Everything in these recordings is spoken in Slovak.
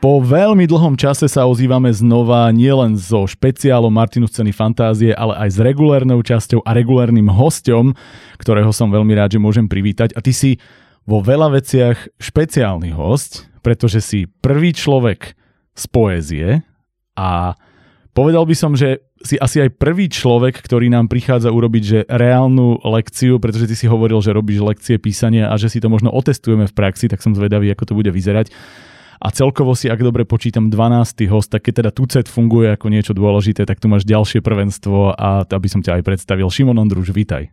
Po veľmi dlhom čase sa ozývame znova nielen so špeciálom Martinu Scény Fantázie, ale aj s regulérnou časťou a regulérnym hostom, ktorého som veľmi rád, že môžem privítať. A ty si vo veľa veciach špeciálny host, pretože si prvý človek z poézie a povedal by som, že si asi aj prvý človek, ktorý nám prichádza urobiť že reálnu lekciu, pretože ty si hovoril, že robíš lekcie písania a že si to možno otestujeme v praxi, tak som zvedavý, ako to bude vyzerať a celkovo si, ak dobre počítam, 12. host, tak keď teda TUCET funguje ako niečo dôležité, tak tu máš ďalšie prvenstvo a aby som ťa aj predstavil. Šimon Ondruž, vítaj.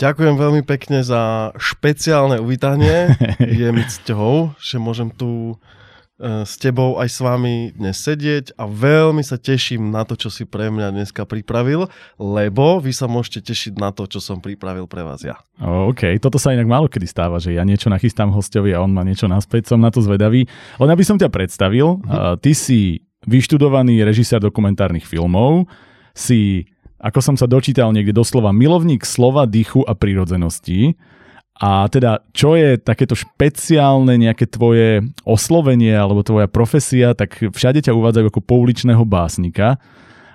Ďakujem veľmi pekne za špeciálne uvítanie. Je mi cťou, že môžem tu s tebou aj s vami dnes sedieť a veľmi sa teším na to, čo si pre mňa dneska pripravil, lebo vy sa môžete tešiť na to, čo som pripravil pre vás ja. OK, toto sa inak málo kedy stáva, že ja niečo nachystám hostovi a on má niečo naspäť, som na to zvedavý. Len aby som ťa predstavil, mm-hmm. ty si vyštudovaný režisér dokumentárnych filmov, si, ako som sa dočítal niekde doslova, milovník slova, dýchu a prírodzenosti a teda, čo je takéto špeciálne nejaké tvoje oslovenie alebo tvoja profesia, tak všade ťa uvádzajú ako pouličného básnika.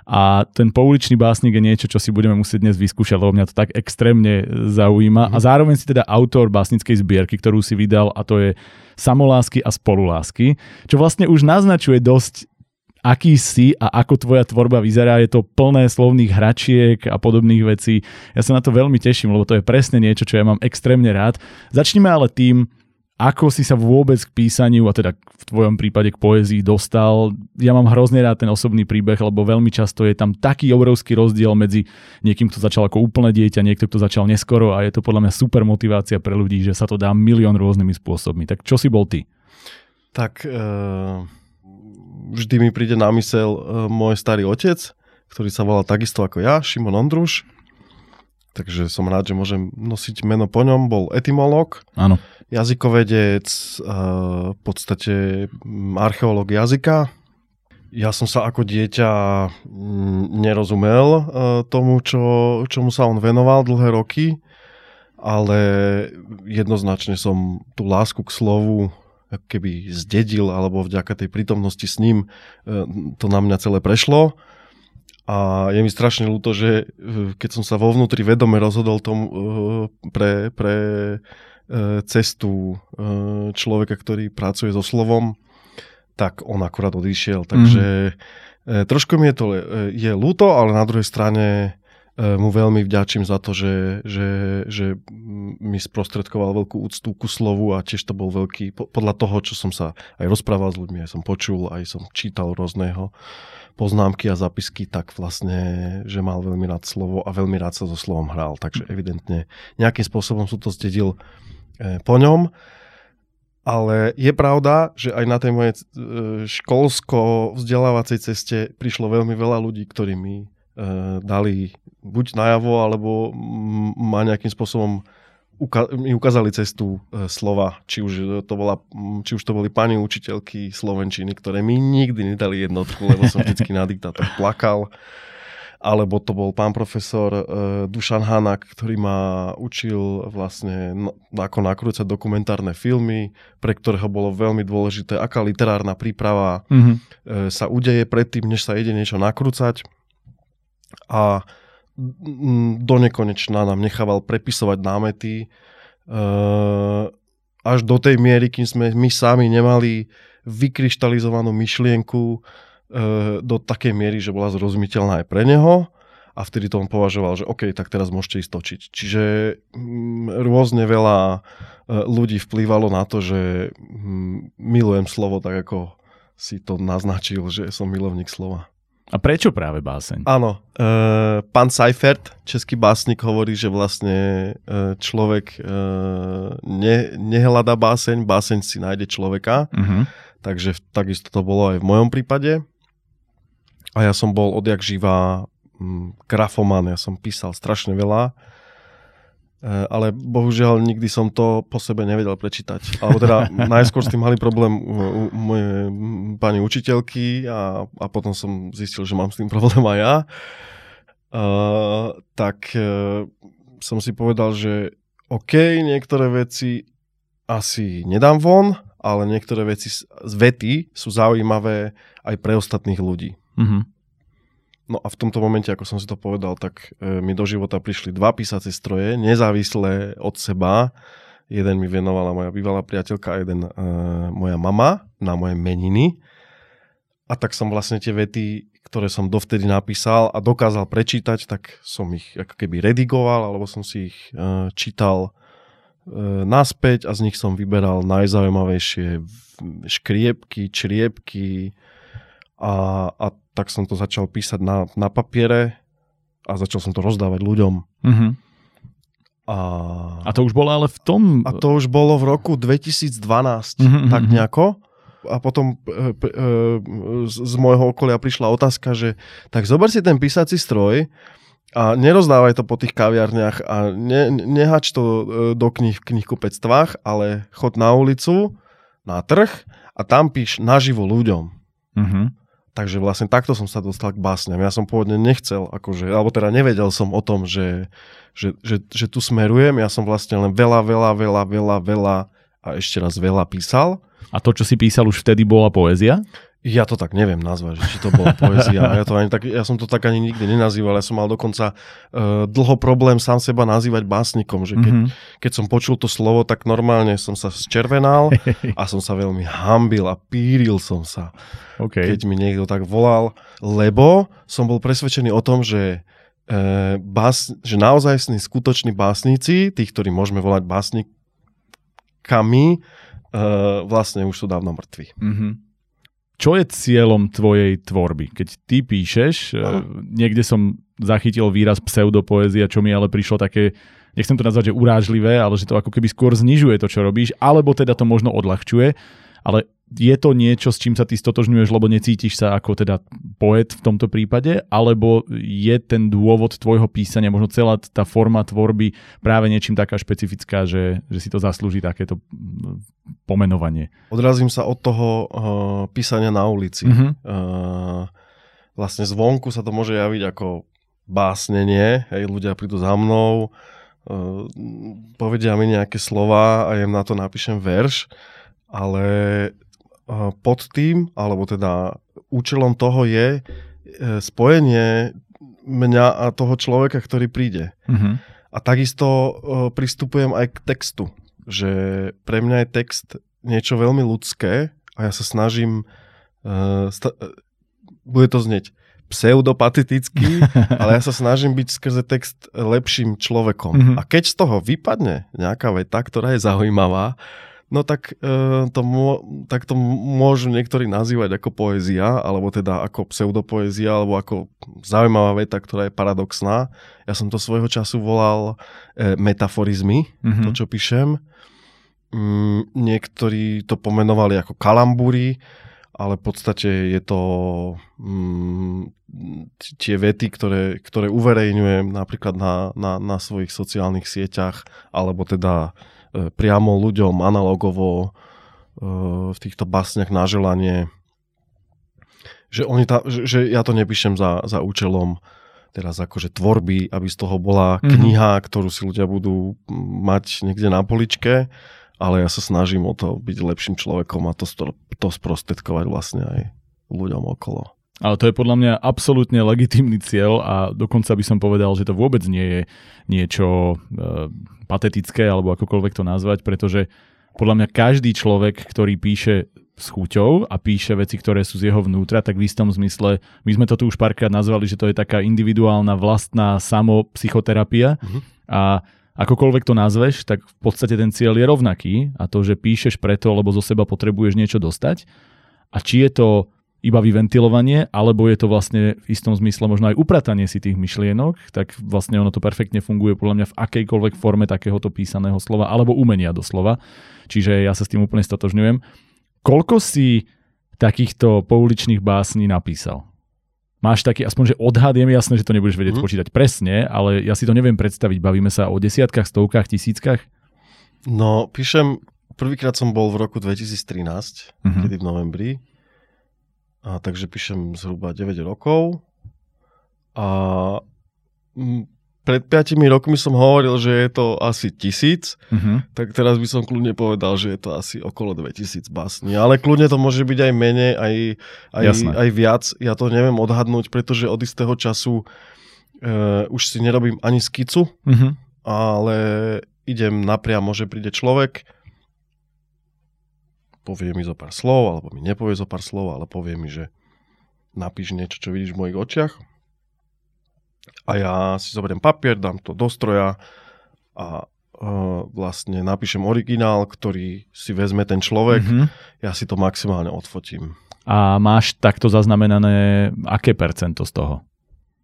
A ten pouličný básnik je niečo, čo si budeme musieť dnes vyskúšať, lebo mňa to tak extrémne zaujíma. A zároveň si teda autor básnickej zbierky, ktorú si vydal a to je Samolásky a spolulásky, čo vlastne už naznačuje dosť aký si a ako tvoja tvorba vyzerá. Je to plné slovných hračiek a podobných vecí. Ja sa na to veľmi teším, lebo to je presne niečo, čo ja mám extrémne rád. Začnime ale tým, ako si sa vôbec k písaniu, a teda v tvojom prípade k poézii dostal. Ja mám hrozne rád ten osobný príbeh, lebo veľmi často je tam taký obrovský rozdiel medzi niekým, kto začal ako úplné dieťa, niekto, kto začal neskoro a je to podľa mňa super motivácia pre ľudí, že sa to dá milión rôznymi spôsobmi. Tak čo si bol ty? Tak uh vždy mi príde na mysel uh, môj starý otec, ktorý sa volal takisto ako ja, Šimon Ondruš. Takže som rád, že môžem nosiť meno po ňom. Bol etymolog, Áno. jazykovedec, uh, v podstate archeológ jazyka. Ja som sa ako dieťa nerozumel uh, tomu, čo, čomu sa on venoval dlhé roky, ale jednoznačne som tú lásku k slovu keby zdedil, alebo vďaka tej prítomnosti s ním e, to na mňa celé prešlo. A je mi strašne ľúto, že e, keď som sa vo vnútri vedome rozhodol tomu e, pre, pre cestu človeka, ktorý pracuje so slovom, tak on akurát odišiel. Takže mm-hmm. trošku mi je to je ľúto, ale na druhej strane mu veľmi vďačím za to, že, že, že mi sprostredkoval veľkú úctu ku slovu a tiež to bol veľký, podľa toho, čo som sa aj rozprával s ľuďmi, aj som počul, aj som čítal rôzneho poznámky a zapisky, tak vlastne, že mal veľmi rád slovo a veľmi rád sa so slovom hral. Takže evidentne nejakým spôsobom som to zdedil e, po ňom. Ale je pravda, že aj na tej mojej e, školsko-vzdelávacej ceste prišlo veľmi veľa ľudí, ktorí mi dali buď najavo, alebo ma nejakým spôsobom uka- mi ukázali cestu uh, slova, či už, to bola, či už to boli pani učiteľky slovenčiny, ktoré mi nikdy nedali jednotku, lebo som vždycky na diktátor plakal. Alebo to bol pán profesor uh, Dušan Hanak, ktorý ma učil vlastne no, ako nakrúcať dokumentárne filmy, pre ktorého bolo veľmi dôležité, aká literárna príprava mm-hmm. sa udeje predtým, než sa ide niečo nakrúcať a do nekonečna nám nechával prepisovať námety uh, až do tej miery, kým sme my sami nemali vykryštalizovanú myšlienku uh, do takej miery, že bola zrozumiteľná aj pre neho a vtedy to on považoval, že OK, tak teraz môžete ísť točiť. Čiže um, rôzne veľa uh, ľudí vplývalo na to, že um, milujem slovo tak, ako si to naznačil, že som milovník slova. A prečo práve báseň? Áno, e, pán Seifert, český básnik, hovorí, že vlastne e, človek e, ne, nehľada báseň, báseň si nájde človeka. Uh-huh. Takže takisto to bolo aj v mojom prípade. A ja som bol odjak živá grafoman, ja som písal strašne veľa ale bohužiaľ nikdy som to po sebe nevedel prečítať. Alebo teda najskôr s tým mali problém u moje pani učiteľky a, a potom som zistil, že mám s tým problém aj ja. Uh, tak uh, som si povedal, že OK, niektoré veci asi nedám von, ale niektoré veci, z vety sú zaujímavé aj pre ostatných ľudí. Mhm. No a v tomto momente, ako som si to povedal, tak e, mi do života prišli dva písacie stroje, nezávislé od seba. Jeden mi venovala moja bývalá priateľka a jeden e, moja mama na moje meniny. A tak som vlastne tie vety, ktoré som dovtedy napísal a dokázal prečítať, tak som ich ako keby redigoval, alebo som si ich e, čítal e, naspäť a z nich som vyberal najzaujímavejšie škriepky, čriepky a, a tak som to začal písať na, na papiere a začal som to rozdávať ľuďom. Mhm. A, A to už bolo ale v tom... a to už bolo v roku 2012, Mhm, tak mhm. nejako. A potom e, p- e, z, môjho okolia prišla otázka, že tak zober si ten písací stroj a nerozdávaj to po tých kaviarniach a ne, nehač to e, do knih v knihkupectvách, ale chod na ulicu, na trh a tam píš naživo ľuďom. Mhm. Takže vlastne takto som sa dostal k básňam. Ja som pôvodne nechcel, akože, alebo teda nevedel som o tom, že, že, že, že tu smerujem. Ja som vlastne len veľa, veľa, veľa, veľa, veľa a ešte raz veľa písal. A to, čo si písal už vtedy, bola poézia? Ja to tak neviem nazvať, že či to bola poézia. Ja, to ani tak, ja som to tak ani nikdy nenazýval. Ja som mal dokonca uh, dlho problém sám seba nazývať básnikom. Že keď, Mhm. keď som počul to slovo, tak normálne som sa zčervenal a som sa veľmi hambil a píril som sa. OK. keď mi niekto tak volal, lebo som bol presvedčený o tom, že, e, bás, že naozaj skutoční básnici, tých, ktorí môžeme volať básnikami, e, vlastne už sú dávno mŕtvi. Mhm. Čo je cieľom tvojej tvorby? Keď ty píšeš, Aha. eh, niekde som zachytil výraz pseudopoézia, čo mi ale prišlo také, nechcem to nazvať, že urážlivé, ale že to ako keby skôr znižuje to, čo robíš, alebo teda to možno odľahčuje, ale je to niečo, s čím sa ty stotožňuješ, lebo necítiš sa ako teda poet v tomto prípade, alebo je ten dôvod tvojho písania, možno celá tá forma tvorby práve niečím taká špecifická, že, že si to zaslúži takéto mm, pomenovanie? Odrazím sa od toho e, písania na ulici. Mhm. E, vlastne zvonku sa to môže javiť ako básnenie, hej, ľudia prídu za mnou, e, povedia mi nejaké slova a ja im na to napíšem verš, ale pod tým, alebo teda účelom toho je e, spojenie mňa a toho človeka, ktorý príde. Mhm. A takisto e, pristupujem aj k textu, že pre mňa je text niečo veľmi ľudské a ja sa snažím, e, sta- bude to znieť pseudopateticky, ale ja sa snažím byť skrze text lepším človekom. Mhm. A keď z toho vypadne nejaká veta, ktorá je zaujímavá, no tak, e, to, mô, tak to môžu niektorí nazývať ako poézia, alebo teda ako pseudopoézia, alebo ako zaujímavá veta, ktorá je paradoxná. Ja som to svojho času volal e, metaforizmy, Mhm. to čo píšem. Mm, niektorí to pomenovali ako kalambúry, ale v podstate je to mm, tie vety, ktoré, ktoré uverejňujem napríklad na, na, na svojich sociálnych sieťach, alebo teda priamo ľuďom analogovo e, v týchto básniach na želanie. Že, oni ta, že, že ja to nepíšem za, za účelom teraz akože tvorby, aby z toho bola Mhm. kniha, ktorú si ľudia budú mať niekde na poličke, ale ja sa snažím o to byť lepším človekom a to, to sprostredkovať vlastne aj ľuďom okolo. Ale to je podľa mňa absolútne legitímny cieľ a dokonca by som povedal, že to vôbec nie je niečo e, patetické alebo akokoľvek to nazvať, pretože podľa mňa každý človek, ktorý píše s chuťou a píše veci, ktoré sú z jeho vnútra, tak v istom zmysle, my sme to tu už párkrát nazvali, že to je taká individuálna vlastná samopsychoterapia Mhm. a akokoľvek to nazveš, tak v podstate ten cieľ je rovnaký a to, že píšeš preto, lebo zo seba potrebuješ niečo dostať a či je to iba vyventilovanie, alebo je to vlastne v istom zmysle možno aj upratanie si tých myšlienok, tak vlastne ono to perfektne funguje podľa mňa v akejkoľvek forme takéhoto písaného slova, alebo umenia doslova. Čiže ja sa s tým úplne statožňujem. Koľko si takýchto pouličných básní napísal? Máš taký, aspoň že odhad, je mi jasné, že to nebudeš vedieť Mhm. počítať presne, ale ja si to neviem predstaviť. Bavíme sa o desiatkách, stovkách, tisíckach? No, píšem, prvýkrát som bol v roku 2013, Mhm. kedy v novembri, a takže píšem zhruba 9 rokov a pred 5 rokmi som hovoril, že je to asi tisíc, Uh-huh. tak teraz by som kľudne povedal, že je to asi okolo 2000 básní. Ale kľudne to môže byť aj menej, aj, aj, Jasné. aj viac. Ja to neviem odhadnúť, pretože od istého času uh, už si nerobím ani skicu, Uh-huh. ale idem napriamo, že príde človek, povie mi zo pár slov, alebo mi nepovie zo pár slov, ale povie mi, že napíš niečo, čo vidíš v mojich očiach. A ja si zoberiem papier, dám to do stroja a uh, vlastne napíšem originál, ktorý si vezme ten človek. Uh-huh. Ja si to maximálne odfotím. A máš takto zaznamenané aké percento z toho?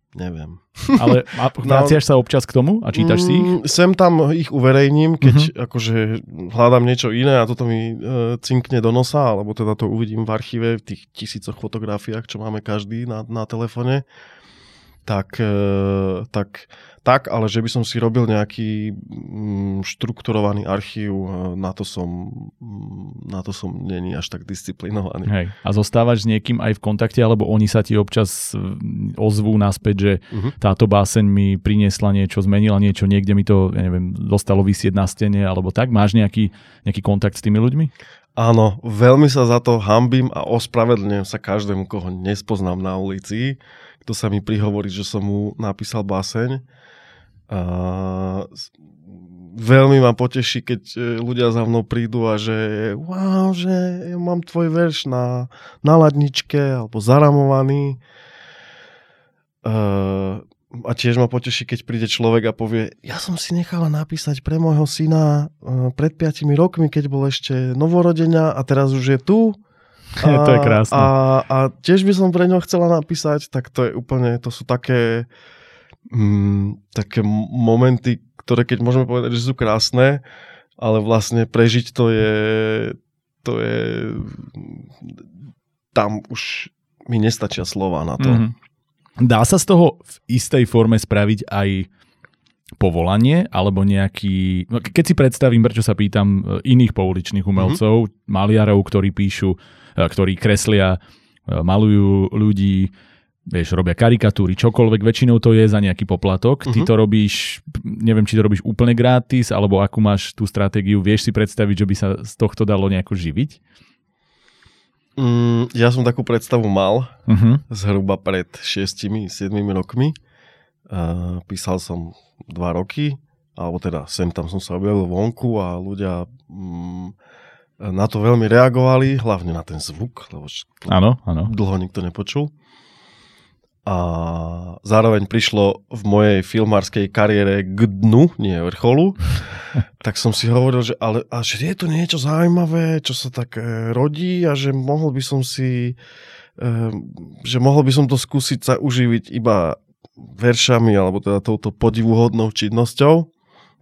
Neviem. Ale a vraciaš sa občas k tomu a čítaš si ich? Mm, Sem tam ich uverejním, keď Mhm. akože hľadám niečo iné a toto mi e, cinkne do nosa, alebo teda to uvidím v archíve, v tých tisícoch fotografiách, čo máme každý na, na telefone. Tak, e, tak, tak, ale že by som si robil nejaký mm, štrukturovaný archív, e, na to som, mm, na to som není až tak disciplinovaný. Hej. A zostávaš s niekým aj v kontakte, alebo oni sa ti občas mm, ozvú naspäť, že Mhm. táto báseň mi priniesla niečo, zmenila niečo, niekde mi to, ja neviem, dostalo vysieť na stene, alebo tak? Máš nejaký, nejaký kontakt s tými ľuďmi? Áno, veľmi sa za to hambím a ospravedlňujem sa každému, koho nespoznám na ulici, kto sa mi prihovorí, že som mu napísal báseň. A veľmi ma poteší, keď e, ľudia za mnou prídu a že wow, že ja mám tvoj verš na, na ladničke alebo zaramovaný. A tiež ma poteší, keď príde človek a povie, ja som si nechala napísať pre môjho syna uh, pred 5 rokmi, keď bol ešte novorodenia a teraz už je tu. To je krásne. A, a tiež by som pre ňo chcela napísať, tak to je úplne, to sú také, mm, také momenty, ktoré keď môžeme povedať, že sú krásne, ale vlastne prežiť to je, to je, tam už mi nestačia slova na to. Mhm. Dá sa z toho v istej forme spraviť aj povolanie, alebo nejaký... no, Keď si predstavím, prečo sa pýtam e, iných pouličných umelcov, mm-hmm. maliarov, ktorí píšu, ktorí kreslia, e, malujú ľudí, vieš, robia karikatúry, čokoľvek, väčšinou to je za nejaký poplatok. Mm-hmm. Ty Mhm. to robíš, neviem, či to robíš úplne gratis, alebo akú máš tú stratégiu, vieš si predstaviť, že by sa z tohto dalo nejako živiť? Mm, ja som takú predstavu mal Uh-huh. zhruba pred 6-7 rokmi. Uh, písal som dva roky, alebo teda sem tam som sa objavil vonku a ľudia mm, na to veľmi reagovali, hlavne na ten zvuk, lebo Áno, áno. dlho nikto nepočul. A zároveň prišlo v mojej filmárskej kariére k dnu, nie vrcholu, tak som si hovoril, že, ale, a že je to niečo zaujímavé, čo sa tak e, rodí a že mohol by som si e, že mohol by som to skúsiť sa uživiť iba veršami alebo teda touto podivuhodnou činnosťou,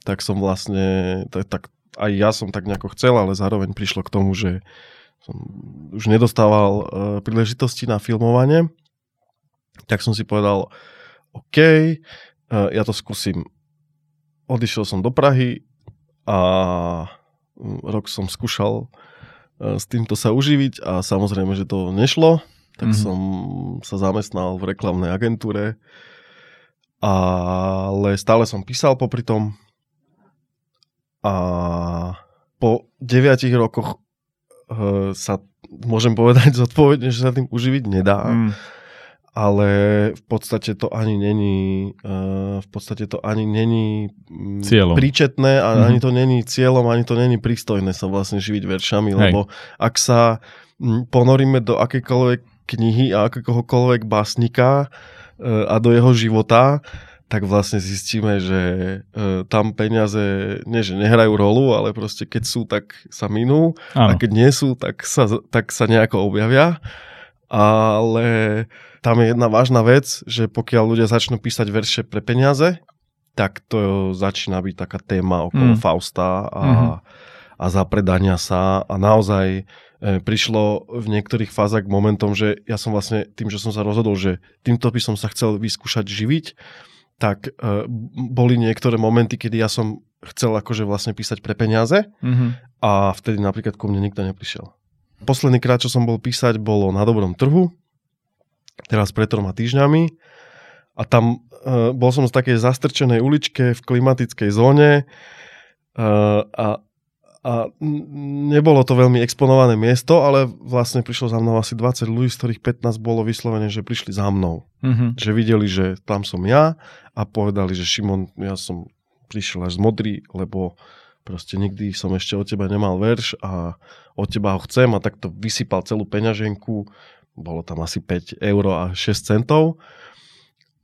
tak som vlastne, tak, tak aj ja som tak nejako chcel, ale zároveň prišlo k tomu, že som už nedostával e, príležitosti na filmovanie, tak som si povedal, OK, e, ja to skúsim. Odišiel som do Prahy a mm, rok som skúšal e, s týmto sa uživiť a samozrejme, že to nešlo, tak Mhm. som sa zamestnal v reklamnej agentúre, ale stále som písal popri tom a deviatich rokoch e, sa môžem povedať zodpovedne, že sa tým uživiť nedá. Mm. ale v podstate to ani není uh, v podstate to ani není mm, Cieľom. príčetné a Mhm. ani to není cieľom, ani to není prístojné sa vlastne živiť veršami, Hej. lebo ak sa mm, ponoríme do akékoľvek knihy a akéhokoľvek básnika uh, a do jeho života, tak vlastne zistíme, že uh, tam peniaze nie, že nehrajú rolu, ale proste keď sú, tak sa minú Áno. a keď nie sú, tak sa, tak sa nejako objavia. Ale tam je jedna vážna vec, že pokiaľ ľudia začnú písať verše pre peniaze, tak to začína byť taká téma okolo Mm. Fausta a, Mhm. mm-hmm. a zapredania sa a naozaj e, prišlo v niektorých fázach k momentom, že ja som vlastne tým, že som sa rozhodol, že týmto by som sa chcel vyskúšať živiť, tak e, boli niektoré momenty, kedy ja som chcel akože vlastne písať pre peniaze Mhm. a vtedy napríklad ku mne nikto neprišiel. Posledný krát, čo som bol písať, bolo na dobrom trhu, teraz pred troma týždňami A tam uh, bol som z takej zastrčenej uličke v klimatickej zóne uh, a, a nebolo to veľmi exponované miesto, ale vlastne prišlo za mnou asi 20 ľudí, z ktorých 15 bolo vyslovene, že prišli za mnou. Mm-hmm. Že videli, že tam som ja a povedali, že Šimon, ja som prišiel až z modrý, lebo proste nikdy som ešte od teba nemal verš a od teba ho chcem a takto vysypal celú peňaženku, bolo tam asi 5 eur a 6 centov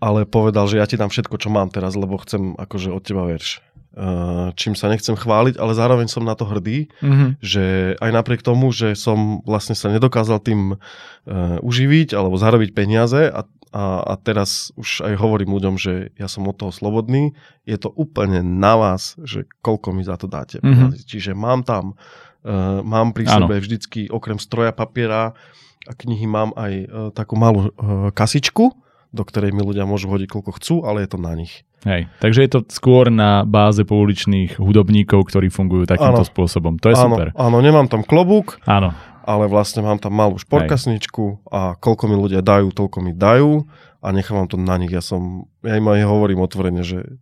ale povedal, že ja ti dám všetko, čo mám teraz, lebo chcem akože od teba verš. Uh, čím sa nechcem chváliť, ale zároveň som na to hrdý, mm-hmm. že aj napriek tomu, že som vlastne sa nedokázal tým uh, uživiť alebo zarobiť peniaze a, a, a teraz už aj hovorím ľuďom, že ja som od toho slobodný, je to úplne na vás, že koľko mi za to dáte. Mm-hmm. Čiže mám tam, uh, mám pri ano. sebe vždycky okrem stroja papiera a knihy mám aj uh, takú malú uh, kasičku, do ktorej mi ľudia môžu hodiť koľko chcú, ale je to na nich. Hej, takže je to skôr na báze pouličných hudobníkov, ktorí fungujú takýmto áno. spôsobom. To je áno, super. Áno, nemám tam klobúk, áno. ale vlastne mám tam malú športkasničku a koľko mi ľudia dajú, toľko mi dajú a nechávam to na nich. Ja som, ja im aj hovorím otvorene, že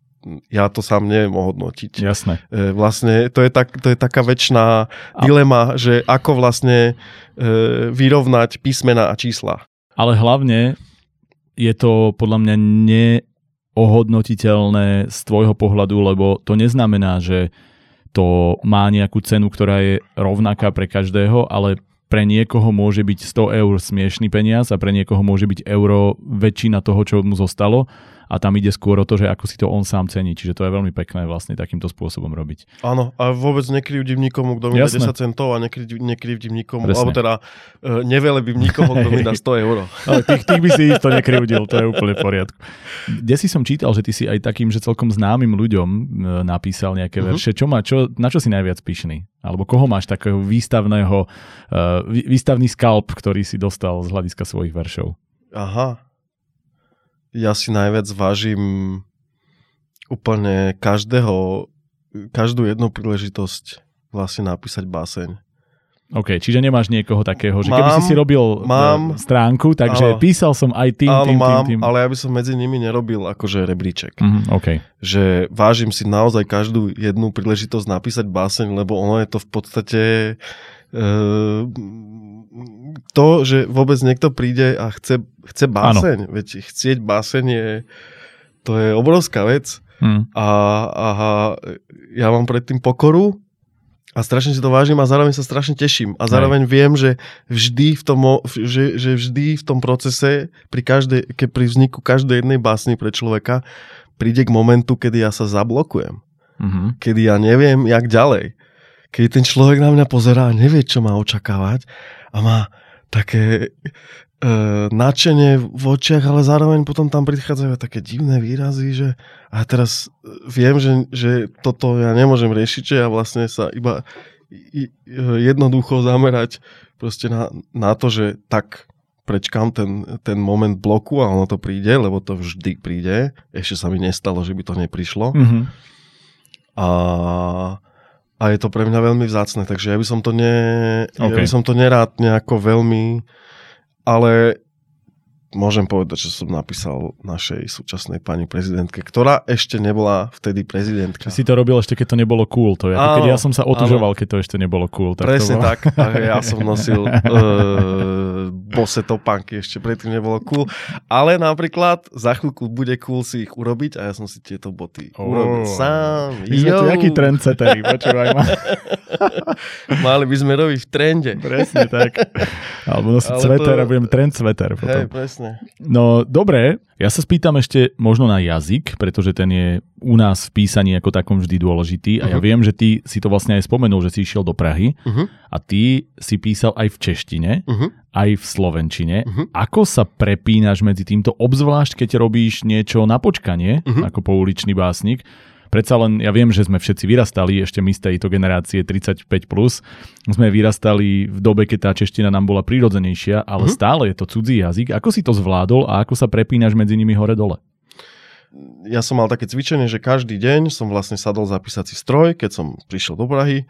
ja to sám neviem ohodnotiť. Jasné. E, vlastne to je, tak, to je taká väčšiná dilema, že ako vlastne e, vyrovnať písmena a čísla. Ale hlavne je to podľa mňa neohodnotiteľné z tvojho pohľadu, lebo to neznamená, že to má nejakú cenu, ktorá je rovnaká pre každého, ale pre niekoho môže byť 100 eur smiešný peniaz a pre niekoho môže byť euro väčšina toho, čo mu zostalo a tam ide skôr o to, že ako si to on sám cení. Čiže to je veľmi pekné vlastne takýmto spôsobom robiť. Áno, a vôbec nekrivdím nikomu, kto mi dá 10 centov a nekrivdím nikomu, Presne. alebo teda uh, nevelebím nikoho, kto mi dá 100 eur. Ale tých, tých by si to nekrivdil, to je úplne v poriadku. Kde si som čítal, že ty si aj takým, že celkom známym ľuďom uh, napísal nejaké uh-huh. verše. Čo má, čo, na čo si najviac pyšný? Alebo koho máš takého výstavného, uh, výstavný skalp, ktorý si dostal z hľadiska svojich veršov? Aha, ja si najviac vážim úplne každého, každú jednu príležitosť vlastne napísať báseň. OK, čiže nemáš niekoho takého, že mám, keby si si robil e, mám, stránku, takže áno, písal som aj tým, áno, tým, mám, tým, tým. ale ja by som medzi nimi nerobil akože rebríček. Mm, okay. Že vážim si naozaj každú jednu príležitosť napísať báseň, lebo ono je to v podstate uh, to, že vôbec niekto príde a chce, chce báseň, ano. veď chcieť báseň je, to je obrovská vec hmm. a, a ja mám predtým pokoru a strašne si to vážim a zároveň sa strašne teším a zároveň Aj. viem, že vždy v tom, že, že vždy v tom procese pri, každej, ke, pri vzniku každej jednej básny pre človeka príde k momentu, kedy ja sa zablokujem. Mm-hmm. Kedy ja neviem, jak ďalej. Keď ten človek na mňa pozerá a nevie, čo má očakávať a má také nadšenie v očiach, ale zároveň potom tam prichádzajú také divné výrazy, že a teraz viem, že, že toto ja nemôžem riešiť, že ja vlastne sa iba jednoducho zamerať proste na, na to, že tak prečkám ten, ten moment bloku a ono to príde, lebo to vždy príde. Ešte sa mi nestalo, že by to neprišlo. Mm-hmm. A a je to pre mňa veľmi vzácne, takže ja by som to, ne, okay. ja by som to nerád nejako veľmi, ale môžem povedať, že som napísal našej súčasnej pani prezidentke, ktorá ešte nebola vtedy prezidentka. Si to robil ešte, keď to nebolo cool. To je, áno, keď ja som sa otužoval, áno. keď to ešte nebolo cool. Tak Presne to bolo... tak. A ja som nosil uh, bose topánky, ešte predtým nebolo cool. Ale napríklad za chvíľku bude cool si ich urobiť a ja som si tieto boty oh. urobil sám. My sme tu jaký trendsetteri, počúvaj ma. Mali by sme robiť v trende. Presne tak. Alebo nosiť sveter to... a budem trend sveter. Potom. Hej, presne. No dobre, ja sa spýtam ešte možno na jazyk, pretože ten je u nás v písaní ako takom vždy dôležitý a uh-huh. ja mhm. viem, že ty si to vlastne aj spomenul, že si išiel do Prahy uh-huh. a ty si písal aj v češtine, uh-huh. aj v slovenčine. Uh-huh. Ako sa prepínaš medzi týmto, obzvlášť keď robíš niečo na počkanie, uh-huh. ako pouličný básnik, predsa len, ja viem, že sme všetci vyrastali, ešte my z tejto generácie 35+, plus, sme vyrastali v dobe, keď tá čeština nám bola prírodzenejšia, ale uh-huh. stále je to cudzí jazyk. Ako si to zvládol a ako sa prepínaš medzi nimi hore-dole? Ja som mal také cvičenie, že každý deň som vlastne sadol za písací stroj, keď som prišiel do Prahy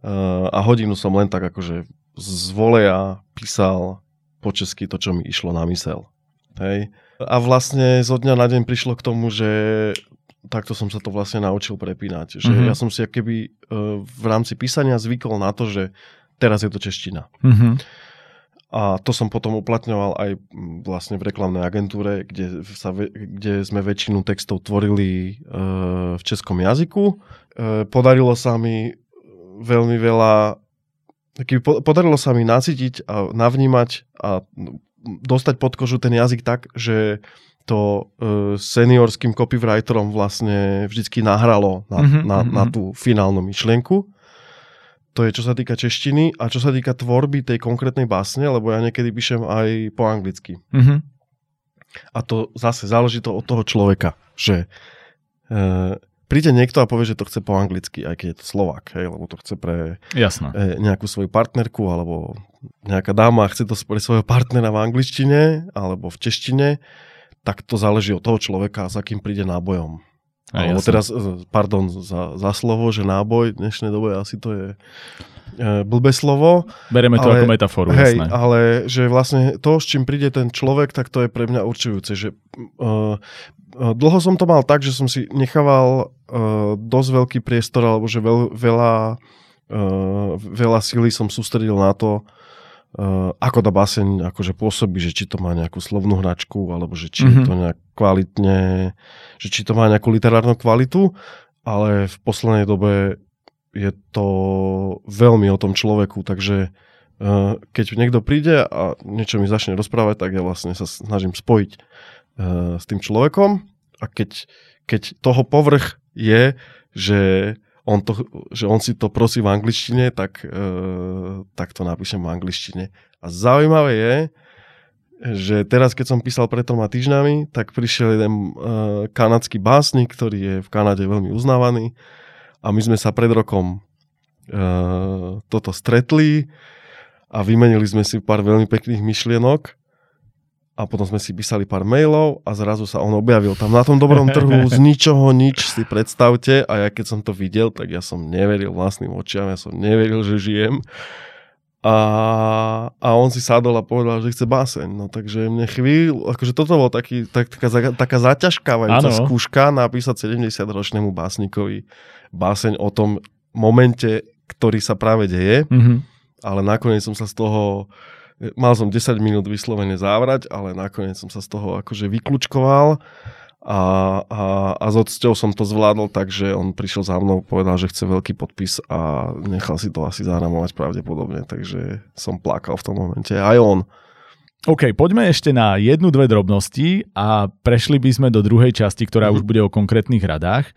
uh, a hodinu som len tak akože z voleja písal po česky to, čo mi išlo na mysel. Hej. A vlastne zo dňa na deň prišlo k tomu, že takto som sa to vlastne naučil prepínať. Že Mhm. ja som si keby e, v rámci písania zvykol na to, že teraz je to čeština. Mhm. A to som potom uplatňoval aj vlastne v reklamnej agentúre, kde, sa, kde sme väčšinu textov tvorili e, v českom jazyku. E, podarilo sa mi veľmi veľa podarilo sa mi nacítiť a navnímať a dostať pod kožu ten jazyk tak, že to e, seniorským copywriterom vlastne vždycky nahralo na, Mhm, na, mhm, na mhm. tú finálnu myšlienku. To je čo sa týka češtiny a čo sa týka tvorby tej konkrétnej básne, lebo ja niekedy píšem aj po anglicky. Mhm. A to zase záleží to od toho človeka, že e, príde niekto a povie, že to chce po anglicky, aj keď je to Slovák, hej, lebo to chce pre Jasné. e, nejakú svoju partnerku, alebo nejaká dáma chce to pre svojho partnera v angličtine, alebo v češtine, tak to záleží od toho človeka, za kým príde nábojom. Aj, Alebo teraz, e, pardon za, za slovo, že náboj v dnešnej dobe asi to je e, blbé slovo, Bereme to ale- ako metaforu, Hej, jasné. ale že vlastne to, s čím príde ten človek, tak to je pre mňa určujúce. Že, uh, uh, dlho som to mal tak, že som si nechával uh, dosť veľký priestor, alebo že veľ, veľa, uh, veľa síly som sústredil na to, ako tá báseň akože pôsobí, že či to má nejakú slovnú hračku, alebo že či mm-hmm. je Mhm. to nejak kvalitne, že či to má nejakú literárnu kvalitu, ale v poslednej dobe je to veľmi o tom človeku, takže uh, keď niekto príde a niečo mi začne rozprávať, tak ja vlastne sa snažím spojiť uh, s tým človekom a keď, keď toho povrch je, že on, to, že on si to prosí v angličtine, tak, uh, tak to napíšem v angličtine. A zaujímavé je, že teraz, keď som písal pred troma týždňami, tak prišiel jeden uh, kanadský básnik, ktorý je v Kanade veľmi uznávaný a my sme sa pred rokom uh, toto stretli a vymenili sme si pár veľmi pekných myšlienok a potom sme si písali pár mailov a zrazu sa on objavil tam na tom dobrom trhu z ničoho nič si predstavte a ja keď som to videl, tak ja som neveril vlastným očiam, ja som neveril, že žijem a, a on si sadol a povedal, že chce báseň. No takže mne chvíľu, akože toto bol taký, tak, taká, taká zaťažkávajúca Áno. skúška napísať 70-ročnému básnikovi báseň o tom momente, ktorý sa práve deje, Mhm. ale nakoniec som sa z toho, mal som 10 minút vyslovene závrať, ale nakoniec som sa z toho akože vyklúčkoval a, a, a s odsťou som to zvládol tak, že on prišiel za mnou, povedal, že chce veľký podpis a nechal si to asi zahramovať pravdepodobne, takže som plakal v tom momente. Aj on. OK, poďme ešte na jednu, dve drobnosti a prešli by sme do druhej časti, ktorá Mhm. už bude o konkrétnych radách.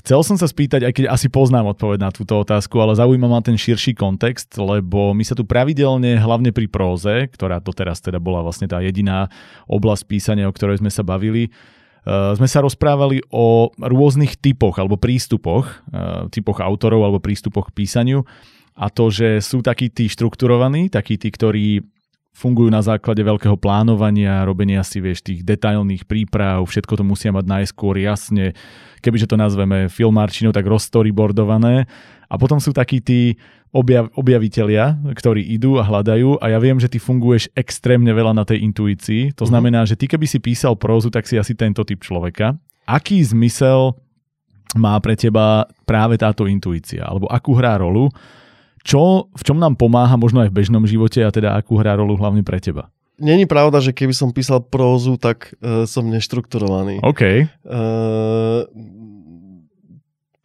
Chcel som sa spýtať, aj keď asi poznám odpoveď na túto otázku, ale zaujíma ma ten širší kontext, lebo my sa tu pravidelne, hlavne pri próze, ktorá doteraz teda bola vlastne tá jediná oblasť písania, o ktorej sme sa bavili, Uh, sme sa rozprávali o rôznych typoch alebo prístupoch, uh, typoch autorov alebo prístupoch k písaniu. A to, že sú takí tí štrukturovaní, takí tí, ktorí fungujú na základe veľkého plánovania, robenia si, vieš, tých detailných príprav, všetko to musia mať najskôr jasne, kebyže to nazveme filmárčinou, tak rozstoryboardované. A potom sú takí tí objav, objavitelia, ktorí idú a hľadajú a ja viem, že ty funguješ extrémne veľa na tej intuícii. To Mhm. znamená, že ty keby si písal prózu, tak si asi tento typ človeka. Aký zmysel má pre teba práve táto intuícia? Alebo akú hrá rolu? Čo, v čom nám pomáha možno aj v bežnom živote a teda akú hrá rolu hlavne pre teba? Není pravda, že keby som písal prózu, tak uh, som neštrukturovaný. OK. Uh,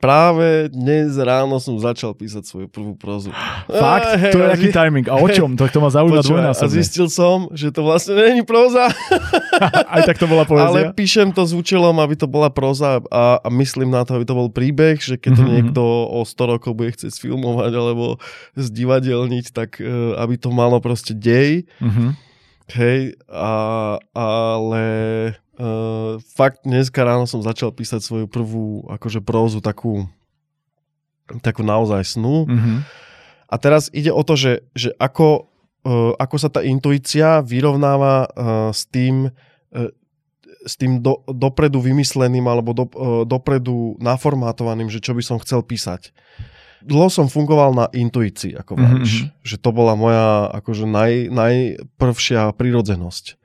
práve dnes ráno som začal písať svoju prvú prózu. Fakt? Hej, to je aký timing? A o čom? To, to ma zaujíma Počúvaj, a dvojnásobne. zistil som, že to vlastne není próza, Aj tak to bola ale poézia? píšem to s účelom, aby to bola próza a, a myslím na to, aby to bol príbeh, že keď to Mhm, niekto o 100 rokov bude chcieť sfilmovať alebo zdivadelniť, tak uh, aby to malo proste dej. Mhm. Hej, a, ale uh, fakt dneska ráno som začal písať svoju prvú akože prózu takú, takú naozaj snu. Mhm. A teraz ide o to, že, že ako, uh, ako sa tá intuícia vyrovnáva uh, s tým, uh, s tým do, dopredu vymysleným alebo do, uh, dopredu naformátovaným, že čo by som chcel písať. Dlho som fungoval na intuícii, ako vravíš. Mhm. Že to bola moja akože naj, najprvšia prírodzenosť.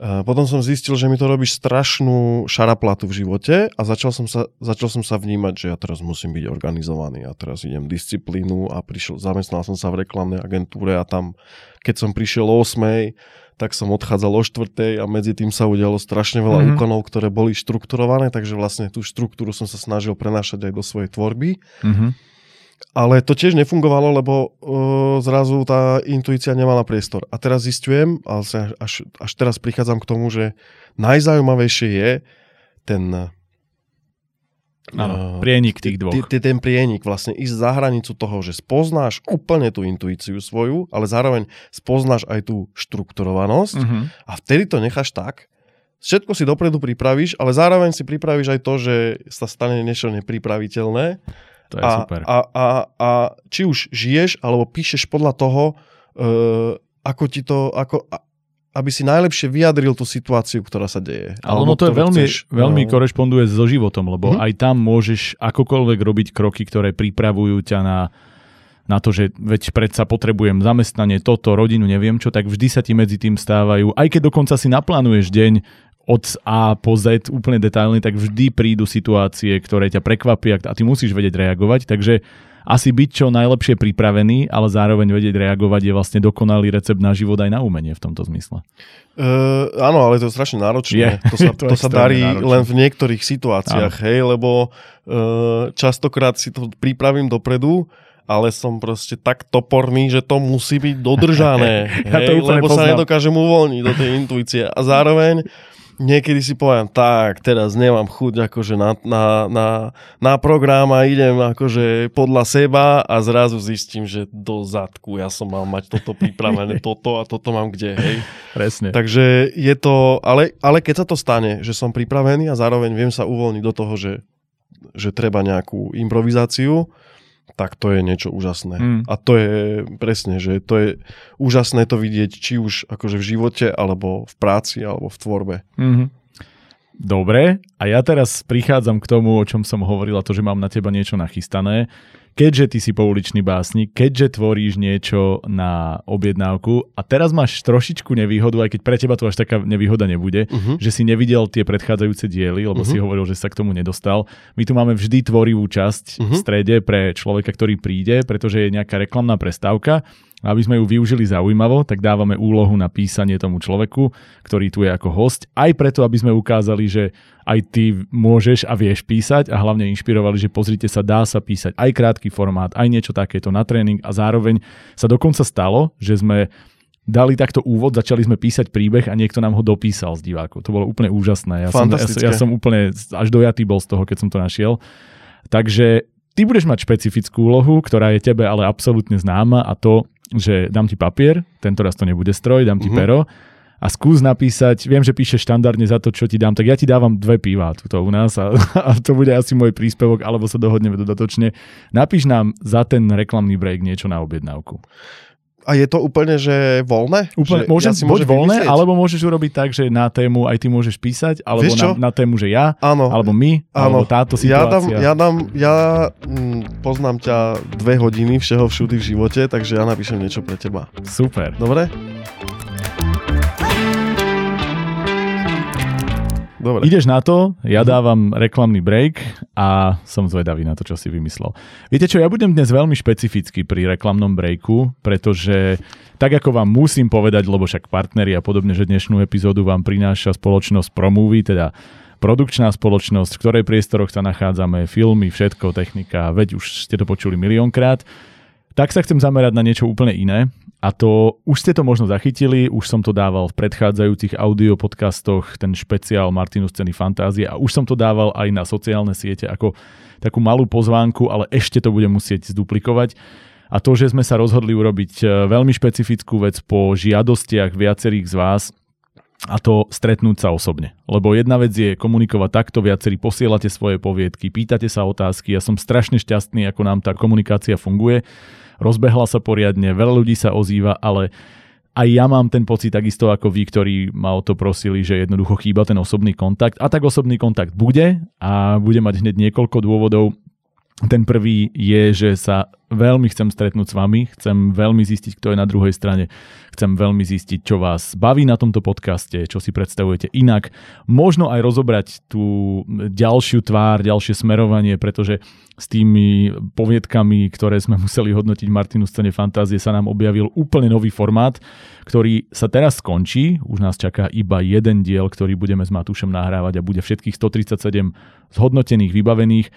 Potom som zistil, že mi to robí strašnú šaraplatu v živote a začal som, sa, začal som sa vnímať, že ja teraz musím byť organizovaný a teraz idem disciplínu a prišiel, zamestnal som sa v reklamnej agentúre a tam, keď som prišiel o 8, tak som odchádzal o 4 a medzi tým sa udialo strašne veľa mm-hmm. úkonov, ktoré boli štrukturované, takže vlastne tú štruktúru som sa snažil prenášať aj do svojej tvorby. Mm-hmm. Ale to tiež nefungovalo, lebo uh, zrazu tá intuícia nemala priestor. A teraz zistujem, ale až, až teraz prichádzam k tomu, že najzaujímavejšie je ten Áno, prienik tých dvoch. T- ten prienik, vlastne ísť za hranicu toho, že spoznáš úplne tú intuíciu svoju, ale zároveň spoznáš aj tú štrukturovanosť uh-huh. a vtedy to necháš tak, všetko si dopredu pripravíš, ale zároveň si pripravíš aj to, že sa stane niečo nepripraviteľné to je a, super. A, a, a či už žiješ, alebo píšeš podľa toho, uh, ako ti to, ako, aby si najlepšie vyjadril tú situáciu, ktorá sa deje. Ale ono to je veľmi, chceš, veľmi no... korešponduje so životom, lebo hm? aj tam môžeš akokoľvek robiť kroky, ktoré pripravujú ťa na na to, že veď predsa potrebujem zamestnanie, toto, rodinu, neviem čo, tak vždy sa ti medzi tým stávajú, aj keď dokonca si naplánuješ deň, od A po Z úplne detailne, tak vždy prídu situácie, ktoré ťa prekvapia a ty musíš vedieť reagovať. Takže asi byť čo najlepšie pripravený, ale zároveň vedieť reagovať je vlastne dokonalý recept na život aj na umenie v tomto zmysle. Uh, áno, ale to je strašne náročné. Je, to sa, to to sa darí náročné. len v niektorých situáciách, áno. hej, lebo uh, častokrát si to pripravím dopredu, ale som proste tak toporný, že to musí byť dodržané, ja hej, to lebo poznám. sa nedokážem uvoľniť do tej intuície. A zároveň niekedy si poviem, tak, teraz nemám chuť akože na, na, na, na program a idem akože podľa seba a zrazu zistím, že do zadku ja som mal mať toto pripravené, toto a toto mám kde, hej. Presne. Takže je to, ale, ale keď sa to stane, že som pripravený a zároveň viem sa uvoľniť do toho, že, že treba nejakú improvizáciu, tak to je niečo úžasné. Mm. A to je presne, že to je úžasné to vidieť či už akože v živote, alebo v práci, alebo v tvorbe. Mm-hmm. Dobre, a ja teraz prichádzam k tomu, o čom som hovoril, a to, že mám na teba niečo nachystané keďže ty si pouličný básnik, keďže tvoríš niečo na objednávku a teraz máš trošičku nevýhodu, aj keď pre teba to až taká nevýhoda nebude, uh-huh. že si nevidel tie predchádzajúce diely, lebo uh-huh. si hovoril, že sa k tomu nedostal. My tu máme vždy tvorivú časť uh-huh. v strede pre človeka, ktorý príde, pretože je nejaká reklamná prestávka aby sme ju využili zaujímavo, tak dávame úlohu na písanie tomu človeku, ktorý tu je ako host, aj preto, aby sme ukázali, že aj ty môžeš a vieš písať a hlavne inšpirovali, že pozrite sa, dá sa písať aj krátky formát, aj niečo takéto na tréning a zároveň sa dokonca stalo, že sme dali takto úvod, začali sme písať príbeh a niekto nám ho dopísal z divákov. To bolo úplne úžasné. Ja som, ja, ja som úplne až dojatý bol z toho, keď som to našiel. Takže ty budeš mať špecifickú úlohu, ktorá je tebe ale absolútne známa a to, že dám ti papier, tento raz to nebude stroj, dám ti uh-huh. pero a skús napísať, viem, že píšeš štandardne za to, čo ti dám, tak ja ti dávam dve piva tuto u nás a, a to bude asi môj príspevok, alebo sa dohodneme dodatočne. Napíš nám za ten reklamný break niečo na objednávku. A je to úplne, že voľné? Úplne, že môžem, ja si buď voľné, vymyslieť? alebo môžeš urobiť tak, že na tému aj ty môžeš písať, alebo na, na tému, že ja, Áno. alebo my, Áno. alebo táto situácia. Ja dám, ja, dám, ja mm, poznám ťa dve hodiny všeho všudy v živote, takže ja napíšem niečo pre teba. Super. Dobre? Dobre. Ideš na to, ja mhm. dávam reklamný break a som zvedavý na to, čo si vymyslel. Viete čo, ja budem dnes veľmi špecifický pri reklamnom breaku, pretože tak ako vám musím povedať, lebo však partneri a podobne, že dnešnú epizódu vám prináša spoločnosť Promovy, teda produkčná spoločnosť, v ktorej priestoroch sa nachádzame, filmy, všetko, technika, veď už ste to počuli miliónkrát, tak sa chcem zamerať na niečo úplne iné a to, už ste to možno zachytili, už som to dával v predchádzajúcich audio podcastoch, ten špeciál Martinus ceny fantázie a už som to dával aj na sociálne siete ako takú malú pozvánku, ale ešte to budem musieť zduplikovať. A to, že sme sa rozhodli urobiť e, veľmi špecifickú vec po žiadostiach viacerých z vás, a to stretnúť sa osobne. Lebo jedna vec je komunikovať takto, viacerí posielate svoje poviedky, pýtate sa otázky, ja som strašne šťastný, ako nám tá komunikácia funguje rozbehla sa poriadne, veľa ľudí sa ozýva, ale aj ja mám ten pocit takisto ako vy, ktorí ma o to prosili, že jednoducho chýba ten osobný kontakt. A tak osobný kontakt bude a bude mať hneď niekoľko dôvodov. Ten prvý je, že sa veľmi chcem stretnúť s vami, chcem veľmi zistiť, kto je na druhej strane, chcem veľmi zistiť, čo vás baví na tomto podcaste, čo si predstavujete inak, možno aj rozobrať tú ďalšiu tvár, ďalšie smerovanie, pretože s tými poviedkami, ktoré sme museli hodnotiť Martinu scéne fantázie, sa nám objavil úplne nový formát, ktorý sa teraz skončí. Už nás čaká iba jeden diel, ktorý budeme s Matúšem nahrávať a bude všetkých 137 zhodnotených, vybavených.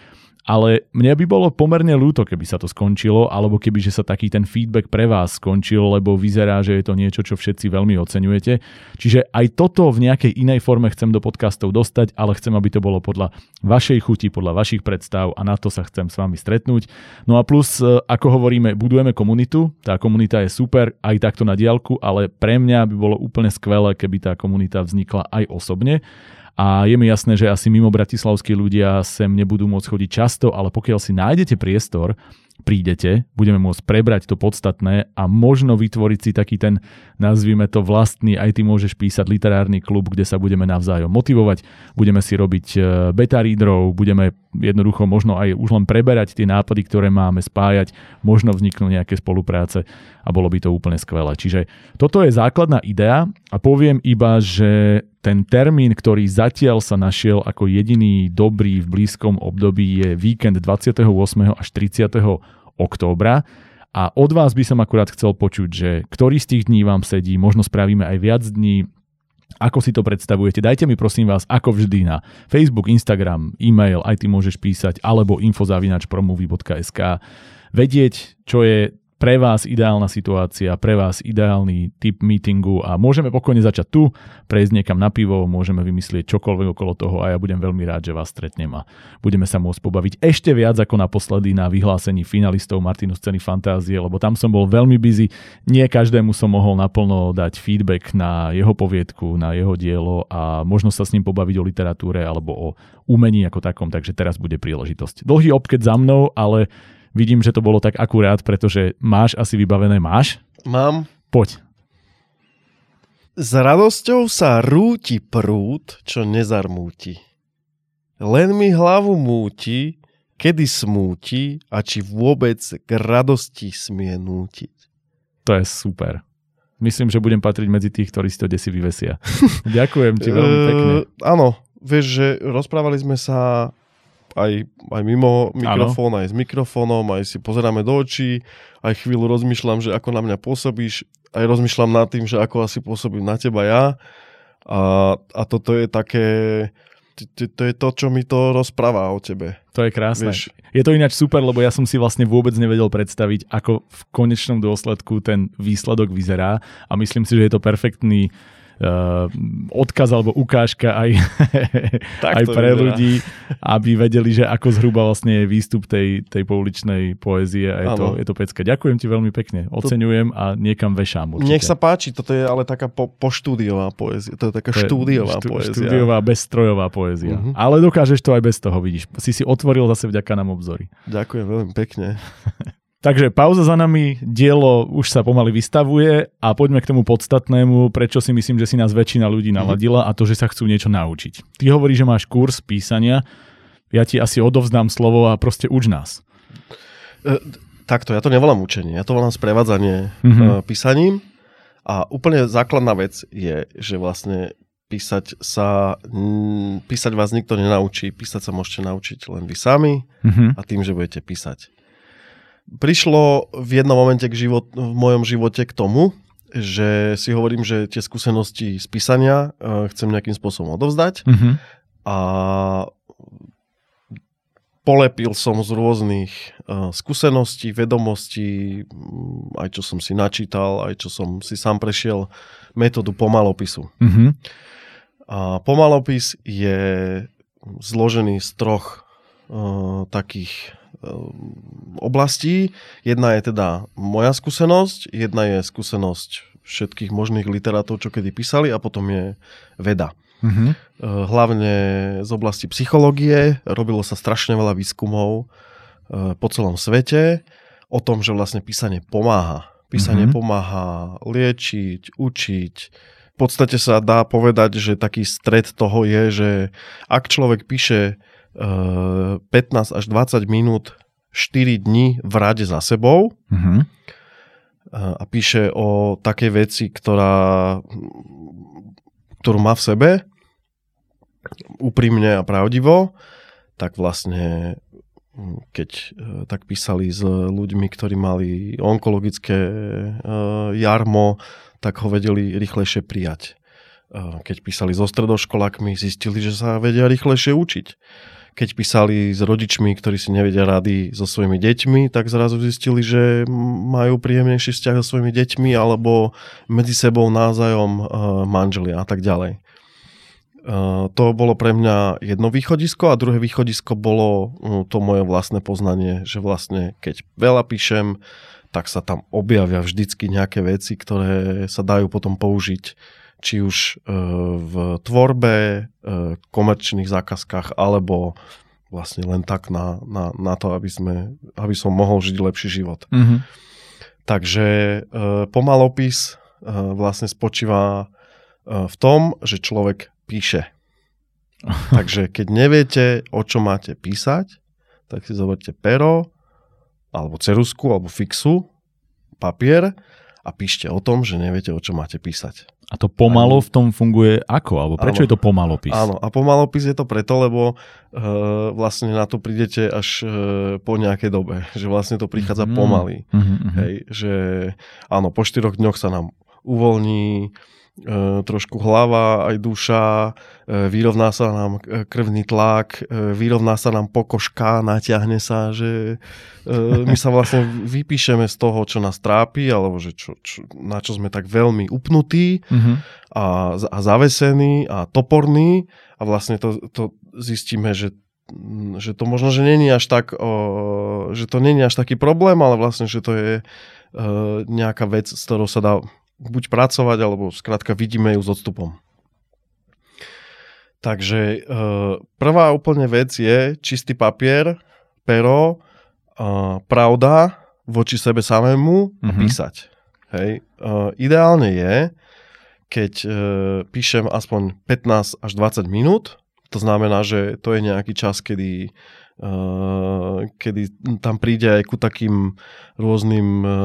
Ale mne by bolo pomerne ľúto, keby sa to skončilo, alebo keby že sa taký ten feedback pre vás skončil, lebo vyzerá, že je to niečo, čo všetci veľmi oceňujete. Čiže aj toto v nejakej inej forme chcem do podcastov dostať, ale chcem, aby to bolo podľa vašej chuti, podľa vašich predstav a na to sa chcem s vami stretnúť. No a plus, e, ako hovoríme, budujeme komunitu, tá komunita je super aj takto na diálku, ale pre mňa by bolo úplne skvelé, keby tá komunita vznikla aj osobne a je mi jasné, že asi mimo bratislavskí ľudia sem nebudú môcť chodiť často, ale pokiaľ si nájdete priestor, prídete, budeme môcť prebrať to podstatné a možno vytvoriť si taký ten, nazvime to vlastný, aj ty môžeš písať literárny klub, kde sa budeme navzájom motivovať, budeme si robiť e, beta readerov, budeme jednoducho možno aj už len preberať tie nápady, ktoré máme spájať, možno vzniknú nejaké spolupráce a bolo by to úplne skvelé. Čiže toto je základná idea a poviem iba, že ten termín, ktorý zatiaľ sa našiel ako jediný dobrý v blízkom období je víkend 28. až 30. októbra. A od vás by som akurát chcel počuť, že ktorý z tých dní vám sedí, možno spravíme aj viac dní, ako si to predstavujete? Dajte mi prosím vás, ako vždy na Facebook, Instagram, e-mail, aj ty môžeš písať, alebo infozavinačpromovy.sk vedieť, čo je pre vás ideálna situácia, pre vás ideálny typ meetingu a môžeme pokojne začať tu, prejsť niekam na pivo, môžeme vymyslieť čokoľvek okolo toho a ja budem veľmi rád, že vás stretnem a budeme sa môcť pobaviť ešte viac ako naposledy na vyhlásení finalistov Martinu scény fantázie, lebo tam som bol veľmi busy, nie každému som mohol naplno dať feedback na jeho poviedku, na jeho dielo a možno sa s ním pobaviť o literatúre alebo o umení ako takom, takže teraz bude príležitosť. Dlhý obked za mnou, ale Vidím, že to bolo tak akurát, pretože máš asi vybavené. Máš? Mám. Poď. S radosťou sa rúti prúd, čo nezarmúti. Len mi hlavu múti, kedy smúti a či vôbec k radosti smie nútiť. To je super. Myslím, že budem patriť medzi tých, ktorí si to desi vyvesia. Ďakujem ti veľmi pekne. Uh, áno, vieš, že rozprávali sme sa aj, aj mimo mikrofón, aj s mikrofónom, aj si pozeráme do očí, aj chvíľu rozmýšľam, že ako na mňa pôsobíš, aj rozmýšľam nad tým, že ako asi pôsobím na teba ja. A, a toto je také, to, to je to, čo mi to rozpráva o tebe. To je krásne. Vieš, je to ináč super, lebo ja som si vlastne vôbec nevedel predstaviť, ako v konečnom dôsledku ten výsledok vyzerá a myslím si, že je to perfektný uh, odkaz alebo ukážka aj, aj pre vyzerá. ľudí, aby vedeli, že ako zhruba vlastne je výstup tej, tej pouličnej poézie a je to, je to pecka. Ďakujem ti veľmi pekne, oceňujem a niekam vešám určite. Nech sa páči, toto je ale taká po, poštúdiová poézia, to je taká to štúdiová štú, poézia. Štúdiová, bezstrojová poézia. Uh-huh. Ale dokážeš to aj bez toho, vidíš. Si si otvoril zase vďaka nám obzory. Ďakujem veľmi pekne. Takže pauza za nami, dielo už sa pomaly vystavuje a poďme k tomu podstatnému, prečo si myslím, že si nás väčšina ľudí mhm. naladila a to, že sa chcú niečo naučiť. Ty hovoríš, že máš kurz písania, ja ti asi odovzdám slovo a proste uč nás. E, takto, ja to nevolám učenie, ja to volám sprevádzanie mm-hmm. písaním a úplne základná vec je, že vlastne písať sa, písať vás nikto nenaučí, písať sa môžete naučiť len vy sami mm-hmm. a tým, že budete písať prišlo v jednom momente k život, v mojom živote k tomu, že si hovorím, že tie skúsenosti z písania uh, chcem nejakým spôsobom odovzdať mm-hmm. a polepil som z rôznych uh, skúseností, vedomostí, aj čo som si načítal, aj čo som si sám prešiel, metódu pomalopisu. Mm-hmm. A pomalopis je zložený z troch uh, takých oblastí. Jedna je teda moja skúsenosť, jedna je skúsenosť všetkých možných literátov, čo kedy písali a potom je veda. Mm-hmm. Hlavne z oblasti psychológie robilo sa strašne veľa výskumov ehm, po celom svete o tom, že vlastne písanie pomáha. Písanie mm-hmm. pomáha liečiť, učiť. V podstate sa dá povedať, že taký stred toho je, že ak človek píše 15 až 20 minút 4 dní v rade za sebou Mhm. a píše o takej veci, ktorá, ktorú má v sebe, úprimne a pravdivo, tak vlastne mm, keď e, tak písali s ľuďmi, ktorí mali onkologické jarmo, tak ho vedeli rýchlejšie prijať. Keď písali so stredoškolákmi, zistili, že sa vedia rýchlejšie učiť. Keď písali s rodičmi, ktorí si nevedia rady so svojimi deťmi, tak zrazu zistili, že majú príjemnejší vzťah so svojimi deťmi alebo medzi sebou názajom e, manželia a tak ďalej. Uh, to bolo pre mňa jedno východisko a druhé východisko bolo uh, to moje vlastné poznanie, že vlastne keď veľa píšem, tak sa tam objavia vždycky nejaké veci, ktoré sa dajú potom použiť či už uh, v tvorbe, uh, komerčných zákazkách, alebo vlastne len tak na, na, na to, aby, sme, aby som mohol žiť lepší život. Mhm. Takže uh, pomalopis vlastne spočíva v tom, že človek píše. Takže keď neviete, o čo máte písať, tak si zoberte pero, alebo cerusku, alebo fixu, papier a píšte o tom, že neviete, o čo máte písať. A to pomalo v tom funguje ako? Alebo prečo Áno. je to pomalopis? Áno, a pomalopis je to preto, lebo uh, vlastne na to prídete až uh, po nejakej dobe, že vlastne to prichádza Mhm. pomaly. Mhm, mhm. Hej, že áno, po štyroch dňoch sa nám uvoľní e, trošku hlava, aj duša, e, vyrovná sa nám e, krvný tlak, vyrovná sa nám pokožka, natiahne sa, že my sa vlastne vypíšeme z toho, čo nás trápi, alebo že čo, čo, na čo sme tak veľmi upnutí Mhm. a, a zavesení a toporní a vlastne to, to zistíme, že že to možno, že není až tak, o, že to není až taký problém, ale vlastne, že to je nejaká vec, s ktorou sa dá buď pracovať, alebo skrátka vidíme ju s odstupom. Takže e, prvá úplne vec je čistý papier, pero, e, pravda voči sebe samému a Mhm. písať. Hej. E, ideálne je, keď e, píšem aspoň 15 až 20 minút, to znamená, že to je nejaký čas, kedy, kedy tam príde aj ku takým rôznym e,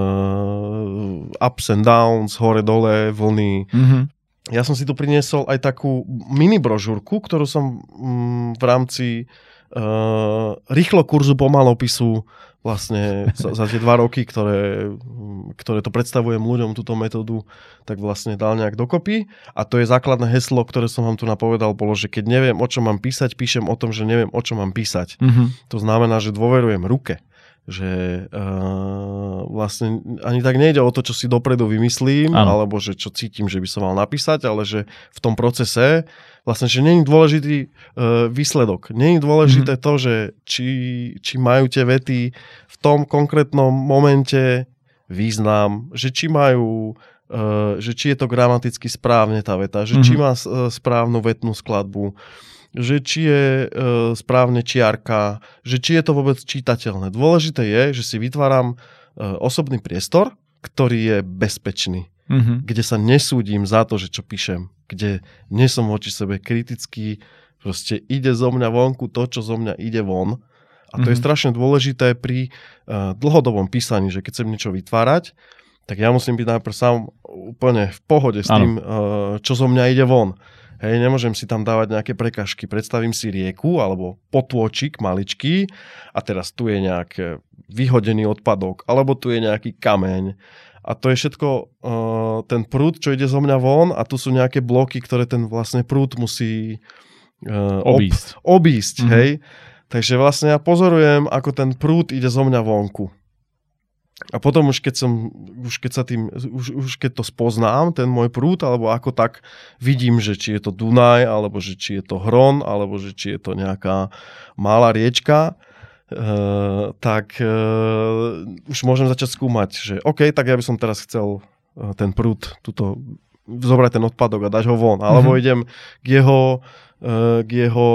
ups and downs, hore-dole, vlny. Mhm. Ja som si tu priniesol aj takú mini brožúrku, ktorú som mm, v rámci uh, rýchlo kurzu pomalopisu vlastne za, za tie dva roky, ktoré, ktoré to predstavujem ľuďom, túto metódu, tak vlastne dal nejak dokopy. A to je základné heslo, ktoré som vám tu napovedal, bolo, že keď neviem, o čom mám písať, píšem o tom, že neviem, o čom mám písať. Mhm. To znamená, že dôverujem ruke. Že uh, vlastne ani tak nejde o to, čo si dopredu vymyslím, Áno. alebo že čo cítim, že by som mal napísať, ale že v tom procese vlastne, že není dôležitý uh, výsledok. Není dôležité Mhm. to, že či, či majú tie vety v tom konkrétnom momente význam, že či majú uh, že či je to gramaticky správne tá veta, že či Mhm. má uh, správnu vetnú skladbu, že či je e, správne čiarka, že či je to vôbec čítateľné. Dôležité je, že si vytváram e, osobný priestor, ktorý je bezpečný, Mhm. kde sa nesúdim za to, že čo píšem, kde nie som voči sebe kritický, proste ide zo mňa vonku to, čo zo mňa ide von. A to je Mhm. strašne dôležité pri uh, dlhodobom písaní, že keď chcem niečo vytvárať, tak ja musím byť najprv sám úplne v pohode s Áno. tým, uh, čo zo mňa ide von. Hej, nemôžem si tam dávať nejaké prekažky. Predstavím si rieku alebo potôčik maličký a teraz tu je nejaký vyhodený odpadok alebo tu je nejaký kameň a to je všetko uh, ten prúd, čo ide zo mňa von a tu sú nejaké bloky, ktoré ten vlastne prúd musí uh, ob- Obísť. obísť, Mhm. hej. Takže vlastne ja pozorujem, ako ten prúd ide zo mňa vonku. A potom už keď som, už keď sa tým, už, už keď to spoznám, ten môj prúd, alebo ako tak vidím, že či je to Dunaj, alebo že či je to Hron, alebo že či je to nejaká malá riečka, Uh, tak uh, už môžem začať skúmať, že OK, tak ja by som teraz chcel uh, ten prúd, tuto, zobrať ten odpadok a dať ho von, alebo Mhm. idem k jeho, uh, k jeho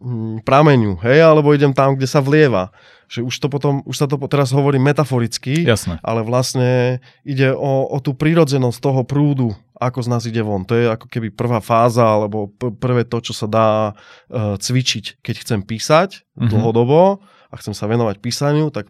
mm, prameňu, hej, alebo idem tam, kde sa vlieva. Že už to potom, už sa to teraz hovorí metaforicky, Jasné. ale vlastne ide o, o tú prírodzenosť toho prúdu, ako z nás ide von. To je ako keby prvá fáza, alebo p- prvé to, čo sa dá uh, cvičiť, keď chcem písať Mhm. dlhodobo. A chcem sa venovať písaniu, tak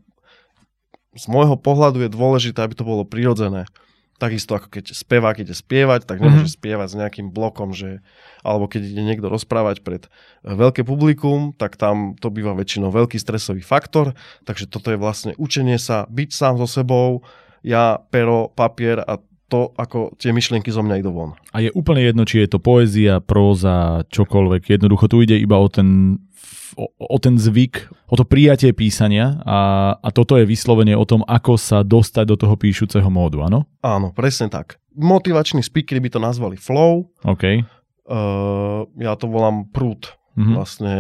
z môjho pohľadu je dôležité, aby to bolo prirodzené. Takisto ako keď spevák ide spievať, tak nemôže mm-hmm. spievať s nejakým blokom, že, alebo keď ide niekto rozprávať pred eh, veľké publikum, tak tam to býva väčšinou veľký stresový faktor, takže toto je vlastne učenie sa, byť sám so sebou, ja, pero, papier a to, ako tie myšlienky zo mňa idú von. A je úplne jedno, či je to poézia, próza, čokoľvek. Jednoducho tu ide iba o ten o, o ten zvyk, o to prijatie písania a, a toto je vyslovene o tom, ako sa dostať do toho píšuceho módu, áno? Áno, presne tak. Motivační speakery by to nazvali flow. OK. Uh, ja to volám prúd. Mm-hmm. Vlastne,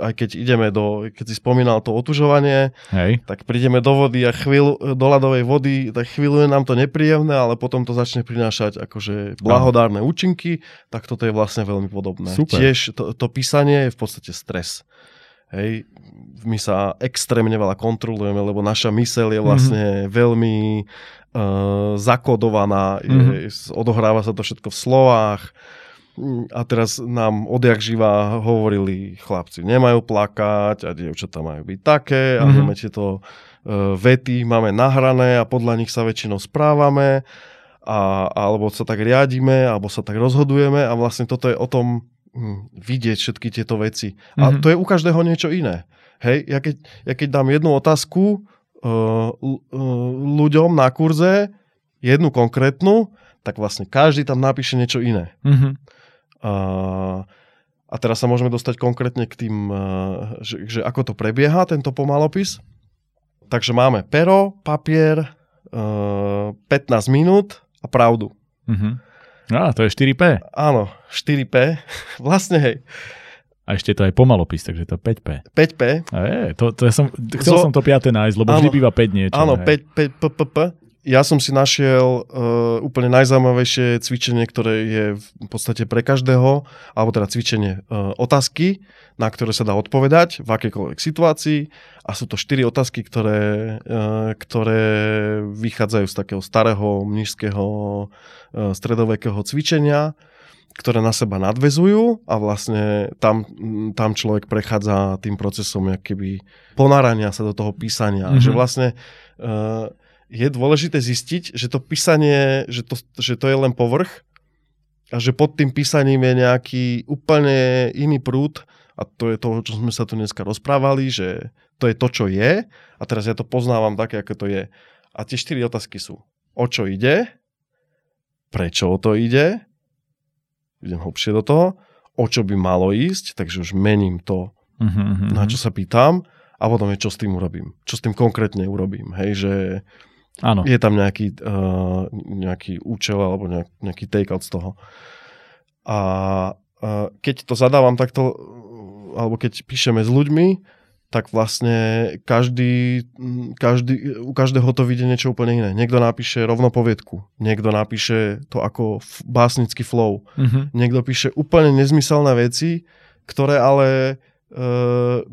aj keď ideme do, keď si spomínal to otužovanie, Hej. tak prídeme do vody a chvíľu, do ľadovej vody, tak chvíľu je nám to nepríjemné, ale potom to začne prinášať akože blahodárne no. účinky, tak toto je vlastne veľmi podobné. Super. Tiež to, to písanie je v podstate stres. Hej, my sa extrémne veľa kontrolujeme, lebo naša myseľ je vlastne mm-hmm. veľmi uh, zakodovaná, mm-hmm. je, odohráva sa to všetko v slovách, a teraz nám odjak živa hovorili chlapci, nemajú plakať a dievčatá majú byť také a mm-hmm. tieto uh, vety máme nahrané a podľa nich sa väčšinou správame a, alebo sa tak riadíme, alebo sa tak rozhodujeme a vlastne toto je o tom hm, vidieť všetky tieto veci. Mm-hmm. A mhm. to je u každého niečo iné. Hej, ja keď, ja keď dám jednu otázku uh, ľuďom na kurze, jednu konkrétnu, tak vlastne každý tam napíše niečo iné. Mm-hmm. A, a teraz sa môžeme dostať konkrétne k tým, že, že ako to prebieha, tento pomalopis. Takže máme pero, papier, 15 minút a pravdu. Uh-huh. Á, to je 4P. Áno, 4P. Vlastne hej. A ešte to aj pomalopis, takže to 5P. 5P. A je, to, to ja som, chcel Zo... som to 5 nájsť, lebo áno, vždy býva 5 niečo. Áno, 5, 5, p, p, p ja som si našiel uh, úplne najzaujímavejšie cvičenie, ktoré je v podstate pre každého, alebo teda cvičenie uh, otázky, na ktoré sa dá odpovedať v akékoľvek situácii. A sú to štyri otázky, ktoré, uh, ktoré vychádzajú z takého starého mnižského uh, stredovekého cvičenia, ktoré na seba nadvezujú a vlastne tam, tam človek prechádza tým procesom keby ponárania sa do toho písania. Mm-hmm. Že vlastne uh, je dôležité zistiť, že to písanie, že to, že to je len povrch a že pod tým písaním je nejaký úplne iný prúd a to je to, čo sme sa tu dneska rozprávali, že to je to, čo je a teraz ja to poznávam také, ako to je. A tie štyri otázky sú, o čo ide, prečo o to ide, idem hlbšie do toho, o čo by malo ísť, takže už mením to, uh-huh, na čo sa pýtam a potom je, čo s tým urobím. Čo s tým konkrétne urobím. Hej, že Áno. Je tam nejaký, uh, nejaký účel alebo nejak, nejaký take-out z toho. A uh, keď to zadávam takto, alebo keď píšeme s ľuďmi, tak vlastne každý, každý, u každého to vidie niečo úplne iné. Niekto napíše rovno poviedku, niekto napíše to ako básnický flow, mm-hmm. niekto píše úplne nezmyselné veci, ktoré ale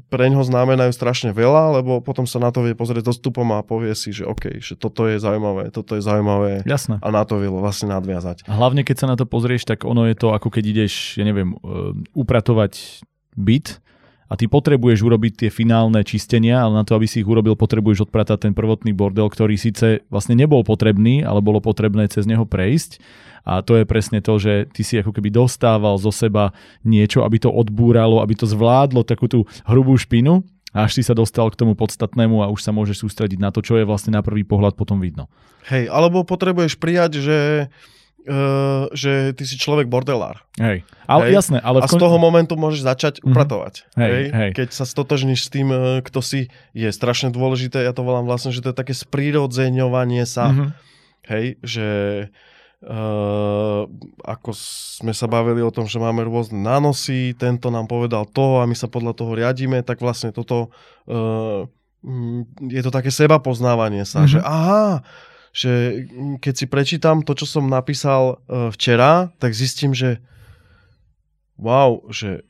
pre ňoho znamenajú strašne veľa, lebo potom sa na to vie pozrieť dostupom a povie si, že OK, že toto je zaujímavé, toto je zaujímavé Jasné. a na to vie vlastne nadviazať. A hlavne keď sa na to pozrieš, tak ono je to ako keď ideš, ja neviem, upratovať byt a ty potrebuješ urobiť tie finálne čistenia, ale na to, aby si ich urobil, potrebuješ odpratať ten prvotný bordel, ktorý síce vlastne nebol potrebný, ale bolo potrebné cez neho prejsť a to je presne to, že ty si ako keby dostával zo seba niečo, aby to odbúralo, aby to zvládlo takú tú hrubú špinu až si sa dostal k tomu podstatnému a už sa môžeš sústrediť na to, čo je vlastne na prvý pohľad potom vidno. Hej, alebo potrebuješ prijať, že Uh, že ty si človek bordelár. Hej, ale hej? jasné. Ale a kon... z toho momentu môžeš začať mm-hmm. upratovať. Hej, hej? Hej. Keď sa stotožníš s tým, kto si, je strašne dôležité, ja to volám vlastne, že to je také sprírodzeňovanie sa. Mm-hmm. Hej, že Uh, ako sme sa bavili o tom, že máme rôzne nánosy, tento nám povedal to a my sa podľa toho riadíme, tak vlastne toto uh, je to také seba poznávanie sa, mm-hmm. že aha, že keď si prečítam to, čo som napísal uh, včera, tak zistím, že wow, že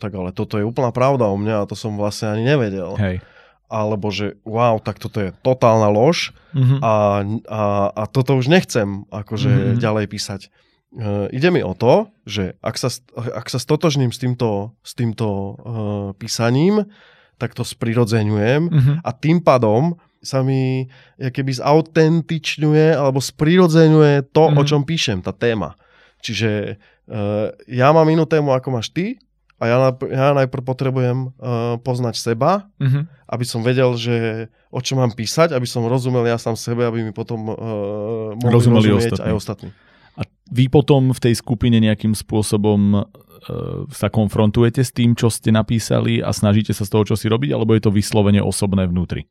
tak ale toto je úplná pravda o mňa a to som vlastne ani nevedel. Hej alebo že wow, tak toto je totálna lož mm-hmm. a, a, a toto už nechcem akože mm-hmm. ďalej písať. Uh, ide mi o to, že ak sa, ak sa stotožním s týmto, s týmto uh, písaním, tak to sprirodzeňujem Mhm. a tým pádom sa mi keby zautentičňuje alebo sprirodzeňuje to, Mhm. o čom píšem, tá téma. Čiže uh, ja mám inú tému, ako máš ty a ja, najpr- ja najprv potrebujem uh, poznať seba, Mhm. aby som vedel, že o čom mám písať, aby som rozumel ja sám sebe, aby mi potom uh, mohli Rozumeli rozumieť ostatní. aj ostatní. A vy potom v tej skupine nejakým spôsobom sa konfrontujete s tým, čo ste napísali a snažíte sa z toho, čo si robiť, alebo je to vyslovene osobné vnútri?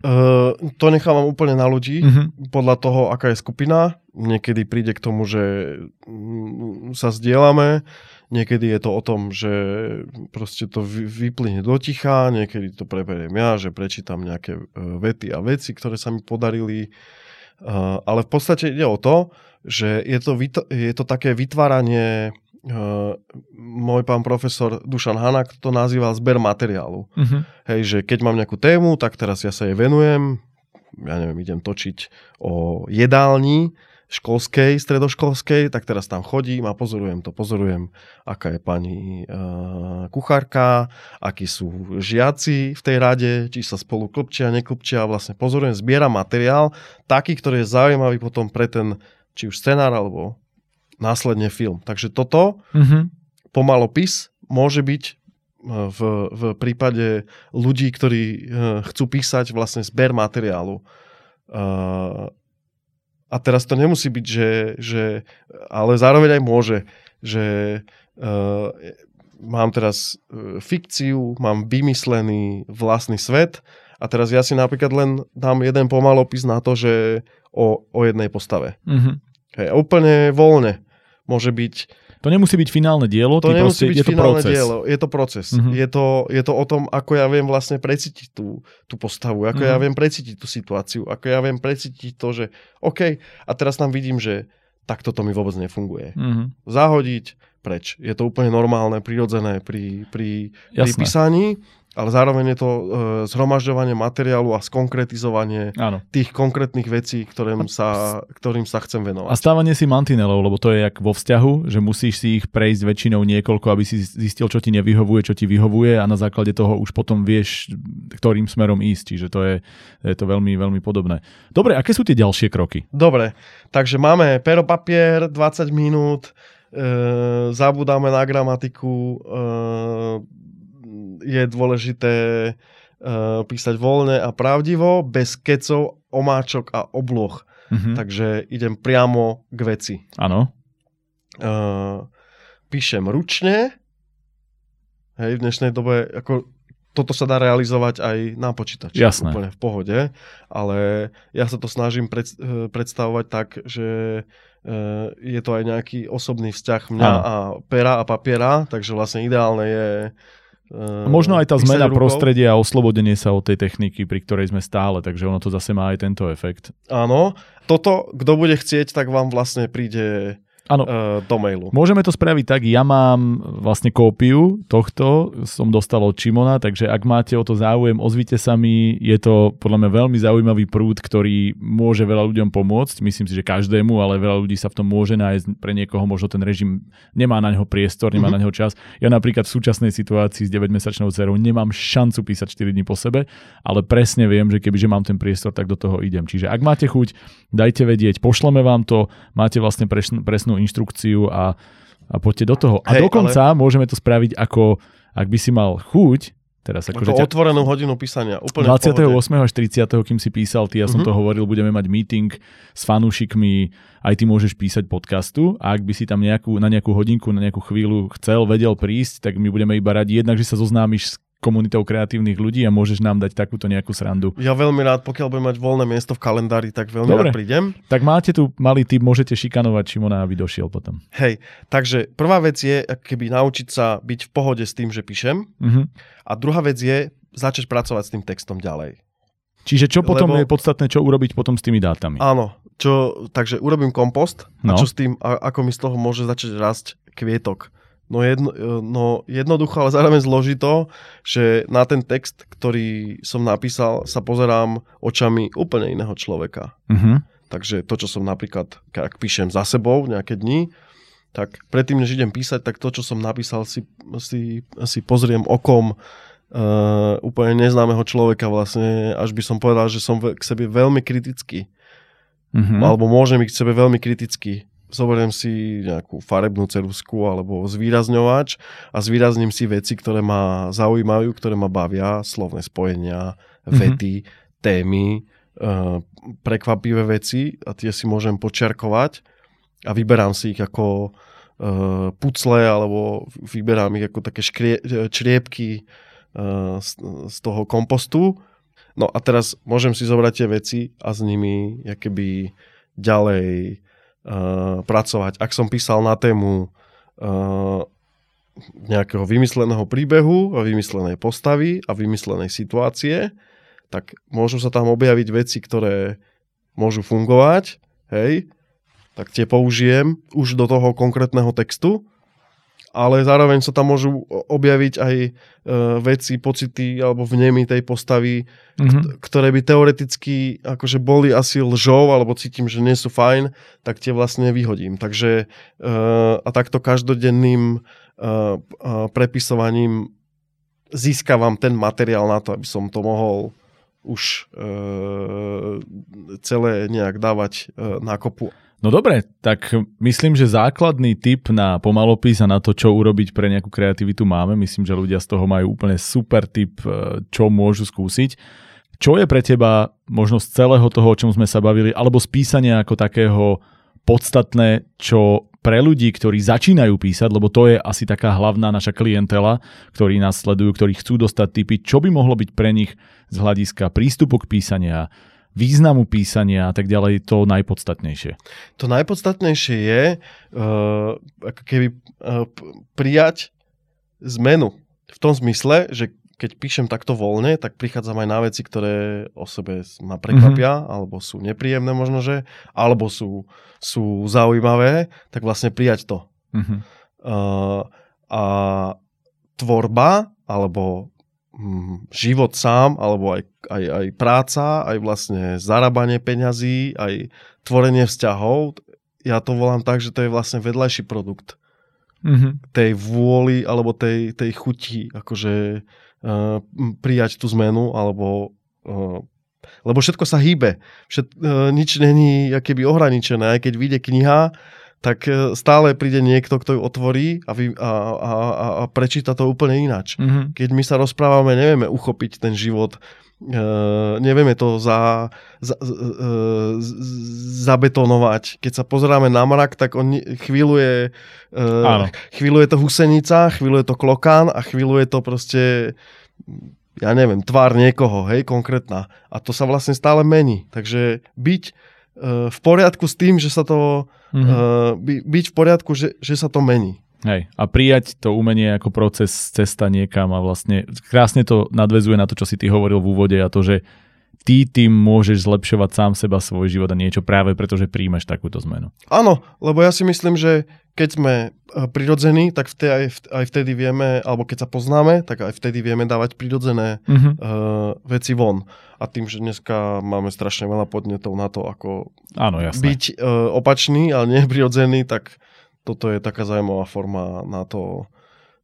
Uh, to nechávam úplne na ľudí, Mhm. podľa toho, aká je skupina. Niekedy príde k tomu, že mm, sa zdieľame, niekedy je to o tom, že proste to vy- vyplyne do ticha, niekedy to preberiem ja, že prečítam nejaké e, vety a veci, ktoré sa mi podarili. Uh, ale v podstate ide o to, že je to, je to také vytváranie Uh, môj pán profesor Dušan Hanak to nazýval zber materiálu. Mhm. Hej, že keď mám nejakú tému, tak teraz ja sa jej venujem, ja neviem, idem točiť o jedálni školskej, stredoškolskej, tak teraz tam chodím a pozorujem to. Pozorujem, aká je pani uh, kuchárka, akí sú žiaci v tej rade, či sa spolu klopčia, neklopčia. Vlastne pozorujem, zbieram materiál, taký, ktorý je zaujímavý potom pre ten, či už scenár, alebo následne film. Takže toto Mhm. pomalopis môže byť e, v, v prípade ľudí, ktorí e, chcú písať vlastne zber materiálu. E, A teraz to nemusí byť, že, že ale zároveň aj môže, že mám teraz fikciu, mám vymyslený vlastný svet a teraz ja si napríklad len dám jeden pomalopis na to, že o, o jednej postave. Mhm. Hej, úplne voľne. Môže byť To nemusí byť finálne dielo, to nemusí proste, byť je to finálne proces. dielo, je to proces. Mhm. Je, to, je to o tom, ako ja viem vlastne precítiť tú, tú postavu, ako ja Mhm. viem precítiť tú situáciu, ako ja viem precítiť to, že OK, a teraz tam vidím, že takto to mi vôbec nefunguje. Mhm. Zahodiť preč. Je to úplne normálne, prirodzené pri, pri, pri Jasné. písaní, ale zároveň je to e, zhromažďovanie materiálu a skonkretizovanie Áno. tých konkrétnych vecí, ktorým sa, ktorým sa chcem A venovať. stávanie si mantinelov, lebo to je jak vo vzťahu, že musíš si ich prejsť väčšinou niekoľko, aby si zistil, čo ti nevyhovuje, čo ti vyhovuje a na základe toho už potom vieš, ktorým smerom ísť. Čiže to je, je to veľmi, veľmi podobné. Dobre, aké sú tie ďalšie kroky? Dobre, takže máme pero papier, 20 minút, e, zabudáme na gramatiku, e, je dôležité e, písať voľne a pravdivo, bez kecov, omáčok a obloh. Mhm. Takže idem priamo k veci. Áno. E, píšem ručne, hej, v dnešnej dobe, ako toto sa dá realizovať aj na počítači. Jasné. Úplne v pohode. Ale ja sa to snažím pred, eh, predstavovať tak, že je to aj nejaký osobný vzťah mňa Áno. a pera a papiera, takže vlastne ideálne je A eh, možno aj tá zmena prostredia a oslobodenie sa od tej techniky, pri ktorej sme stále, takže ono to zase má aj tento efekt. Áno. Toto, kto bude chcieť, tak vám vlastne príde Áno. eh, do mailu. Môžeme to spraviť tak, ja mám vlastne kópiu tohto, som dostal od Čimona, takže ak máte o to záujem, ozvite sa mi, je to podľa mňa veľmi zaujímavý prúd, ktorý môže veľa ľuďom pomôcť, myslím si, že každému, ale veľa ľudí sa v tom môže nájsť, pre niekoho možno ten režim nemá na neho priestor, nemá Mhm. na neho čas. Ja napríklad v súčasnej situácii s 9-mesačnou dcerou nemám šancu písať 4 dní po sebe, ale presne viem, že kebyže mám ten priestor, tak do toho idem. Čiže ak máte chuť, dajte vedieť, pošleme vám to, máte vlastne presnú inštrukciu a, a poďte do toho. A Hej, dokonca môžeme to spraviť ako, ak by si mal chuť, teraz Ako ťa, otvorenú hodinu písania. Úplne v pohode. 28. až 30. kým si písal, ty, ja som Mhm. to hovoril, budeme mať meeting s fanúšikmi, aj ty môžeš písať podcastu a ak by si tam nejakú, na nejakú hodinku, na nejakú chvíľu chcel, vedel prísť, tak my budeme iba radi jednak, že sa zoznámiš s komunitou kreatívnych ľudí a môžeš nám dať takúto nejakú srandu. Ja veľmi rád, pokiaľ budem mať voľné miesto v kalendári, tak veľmi Dobre. rád prídem. Tak máte tu malý tip, môžete šikanovať Šimona, aby došiel potom. Hej, takže prvá vec je keby naučiť sa byť v pohode s tým, že píšem. Mhm. A druhá vec je začať pracovať s tým textom ďalej. Čiže čo potom Lebo- je podstatné, čo urobiť potom s tými dátami? Áno, čo, takže urobím kompost No. a čo s tým, a, ako mi z toho môže začať rásť kvietok. No, jedno, no jednoducho, ale zároveň zložito, že na ten text, ktorý som napísal, sa pozerám očami úplne iného človeka. Mhm. Takže to, čo som napríklad, ak píšem za sebou nejaké dni, tak predtým, než idem písať, tak to, čo som napísal, si, si, si pozriem okom uh, úplne neznámeho človeka vlastne, až by som povedal, že som k sebe veľmi kritický. Mm-hmm. Alebo môžem byť k sebe veľmi kritický. Zoberiem si nejakú farebnú cerusku alebo zvýrazňovač a zvýrazním si veci, ktoré ma zaujímajú, ktoré ma bavia, slovné spojenia, mm-hmm. vety, témy, uh, prekvapivé veci a tie si môžem počiarkovať a vyberám si ich ako uh, pucle alebo vyberám ich ako také škrie, čriepky uh, z, z toho kompostu No a teraz môžem si zobrať tie veci a s nimi keby ďalej uh, pracovať. Ak som písal na tému uh, nejakého vymysleného príbehu, vymyslenej postavy a vymyslenej situácie, tak môžu sa tam objaviť veci, ktoré môžu fungovať, hej, tak tie použijem už do toho konkrétneho textu ale zároveň sa tam môžu objaviť aj e, veci, pocity alebo vnemy tej postavy, mm-hmm. ktoré by teoreticky akože boli asi lžou alebo cítim, že nie sú fajn, tak tie vlastne vyhodím. Takže e, a takto každodenným e, e, prepisovaním získavam ten materiál na to, aby som to mohol už e, celé nejak dávať e, na kopu No dobre, tak myslím, že základný tip na pomalopis a na to, čo urobiť pre nejakú kreativitu máme. Myslím, že ľudia z toho majú úplne super tip, e, čo môžu skúsiť. Čo je pre teba možno z celého toho, o čom sme sa bavili, alebo z písania ako takého podstatné, čo pre ľudí, ktorí začínajú písať, lebo to je asi taká hlavná naša klientela, ktorí nás sledujú, ktorí chcú dostať tipy, čo by mohlo byť pre nich z hľadiska prístupu k písania, významu písania a tak ďalej to najpodstatnejšie? To najpodstatnejšie je uh, ako keby uh, prijať zmenu. V tom zmysle, že keď píšem takto voľne, tak prichádzam aj na veci, ktoré o sebe ma prekvapia, mm-hmm. alebo sú nepríjemné možno, že, alebo sú, sú zaujímavé, tak vlastne prijať to. Mm-hmm. Uh, a tvorba, alebo život sám, alebo aj, aj, aj práca, aj vlastne zarábanie peňazí, aj tvorenie vzťahov, ja to volám tak, že to je vlastne vedľajší produkt mm-hmm. tej vôly alebo tej, tej chuti, akože uh, prijať tú zmenu, alebo uh, lebo všetko sa hýbe. Všet, uh, nič není keby ohraničené. Aj keď vyjde kniha, tak e, stále príde niekto, kto ju otvorí a, vy, a, a, a prečíta to úplne ináč. Mm-hmm. Keď my sa rozprávame, nevieme uchopiť ten život, uh, nevieme to za, za, uh, zabetonovať. Keď sa pozeráme na mrak, tak on chvíľu je, uh, chvíľu je to husenica, chvíľu je to klokán a chvíľu je to proste ja neviem, tvár niekoho, hej, konkrétna. A to sa vlastne stále mení. Takže byť v poriadku s tým, že sa to mm-hmm. by, byť v poriadku, že, že sa to mení. Hej, a prijať to umenie ako proces cesta niekam a vlastne krásne to nadvezuje na to, čo si ty hovoril v úvode a to, že ty tým môžeš zlepšovať sám seba, svoj život a niečo práve preto, že príjmeš takúto zmenu. Áno, lebo ja si myslím, že keď sme e, prirodzení, tak vtedy, aj, aj vtedy vieme, alebo keď sa poznáme, tak aj vtedy vieme dávať prirodzené mm-hmm. uh, veci von. A tým, že dneska máme strašne veľa podnetov na to, ako Áno, jasné. byť uh, opačný, ale nie prirodzený, tak toto je taká zaujímavá forma na to,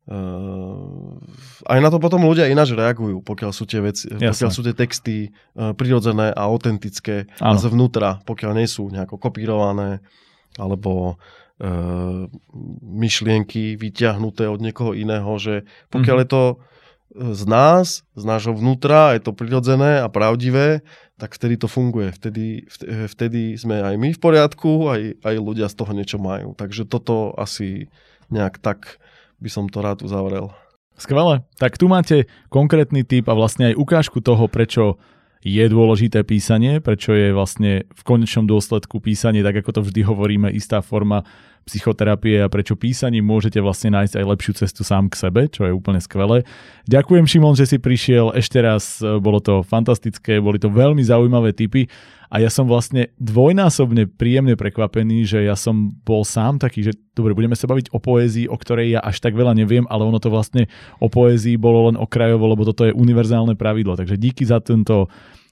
Uh, aj na to potom ľudia ináč reagujú, pokiaľ sú tie veci, Jasne. pokiaľ sú tie texty uh, prirodzené a autentické ano. a zvnútra, pokiaľ nie sú nejako kopírované alebo uh, myšlienky vyťahnuté od niekoho iného, že pokiaľ mm-hmm. je to z nás, z nášho vnútra, je to prirodzené a pravdivé, tak vtedy to funguje. Vtedy, vtedy sme aj my v poriadku, aj, aj ľudia z toho niečo majú. Takže toto asi nejak tak by som to rád uzavrel. Skvelé. Tak tu máte konkrétny typ a vlastne aj ukážku toho, prečo je dôležité písanie, prečo je vlastne v konečnom dôsledku písanie, tak ako to vždy hovoríme, istá forma psychoterapie a prečo písaním môžete vlastne nájsť aj lepšiu cestu sám k sebe, čo je úplne skvelé. Ďakujem Šimon, že si prišiel ešte raz, bolo to fantastické, boli to veľmi zaujímavé tipy a ja som vlastne dvojnásobne príjemne prekvapený, že ja som bol sám taký, že dobre, budeme sa baviť o poézii, o ktorej ja až tak veľa neviem, ale ono to vlastne o poézii bolo len okrajovo, lebo toto je univerzálne pravidlo. Takže díky za tento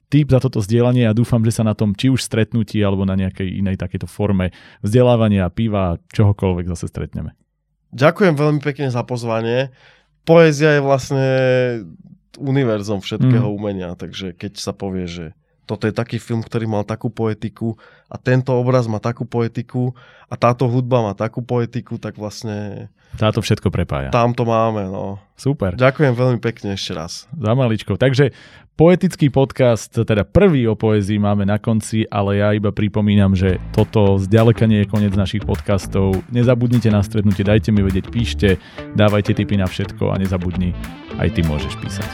tip za toto zdieľanie a dúfam, že sa na tom či už stretnutí alebo na nejakej inej takéto forme vzdelávania, piva, čohokoľvek zase stretneme. Ďakujem veľmi pekne za pozvanie. Poézia je vlastne univerzum všetkého mm. umenia, takže keď sa povie, že toto je taký film, ktorý mal takú poetiku a tento obraz má takú poetiku a táto hudba má takú poetiku, tak vlastne... Táto všetko prepája. Tam to máme, no. Super. Ďakujem veľmi pekne ešte raz. Za maličko. Takže poetický podcast, teda prvý o poezii máme na konci, ale ja iba pripomínam, že toto zďaleka nie je koniec našich podcastov. Nezabudnite na stretnutie, dajte mi vedieť, píšte, dávajte tipy na všetko a nezabudni, aj ty môžeš písať.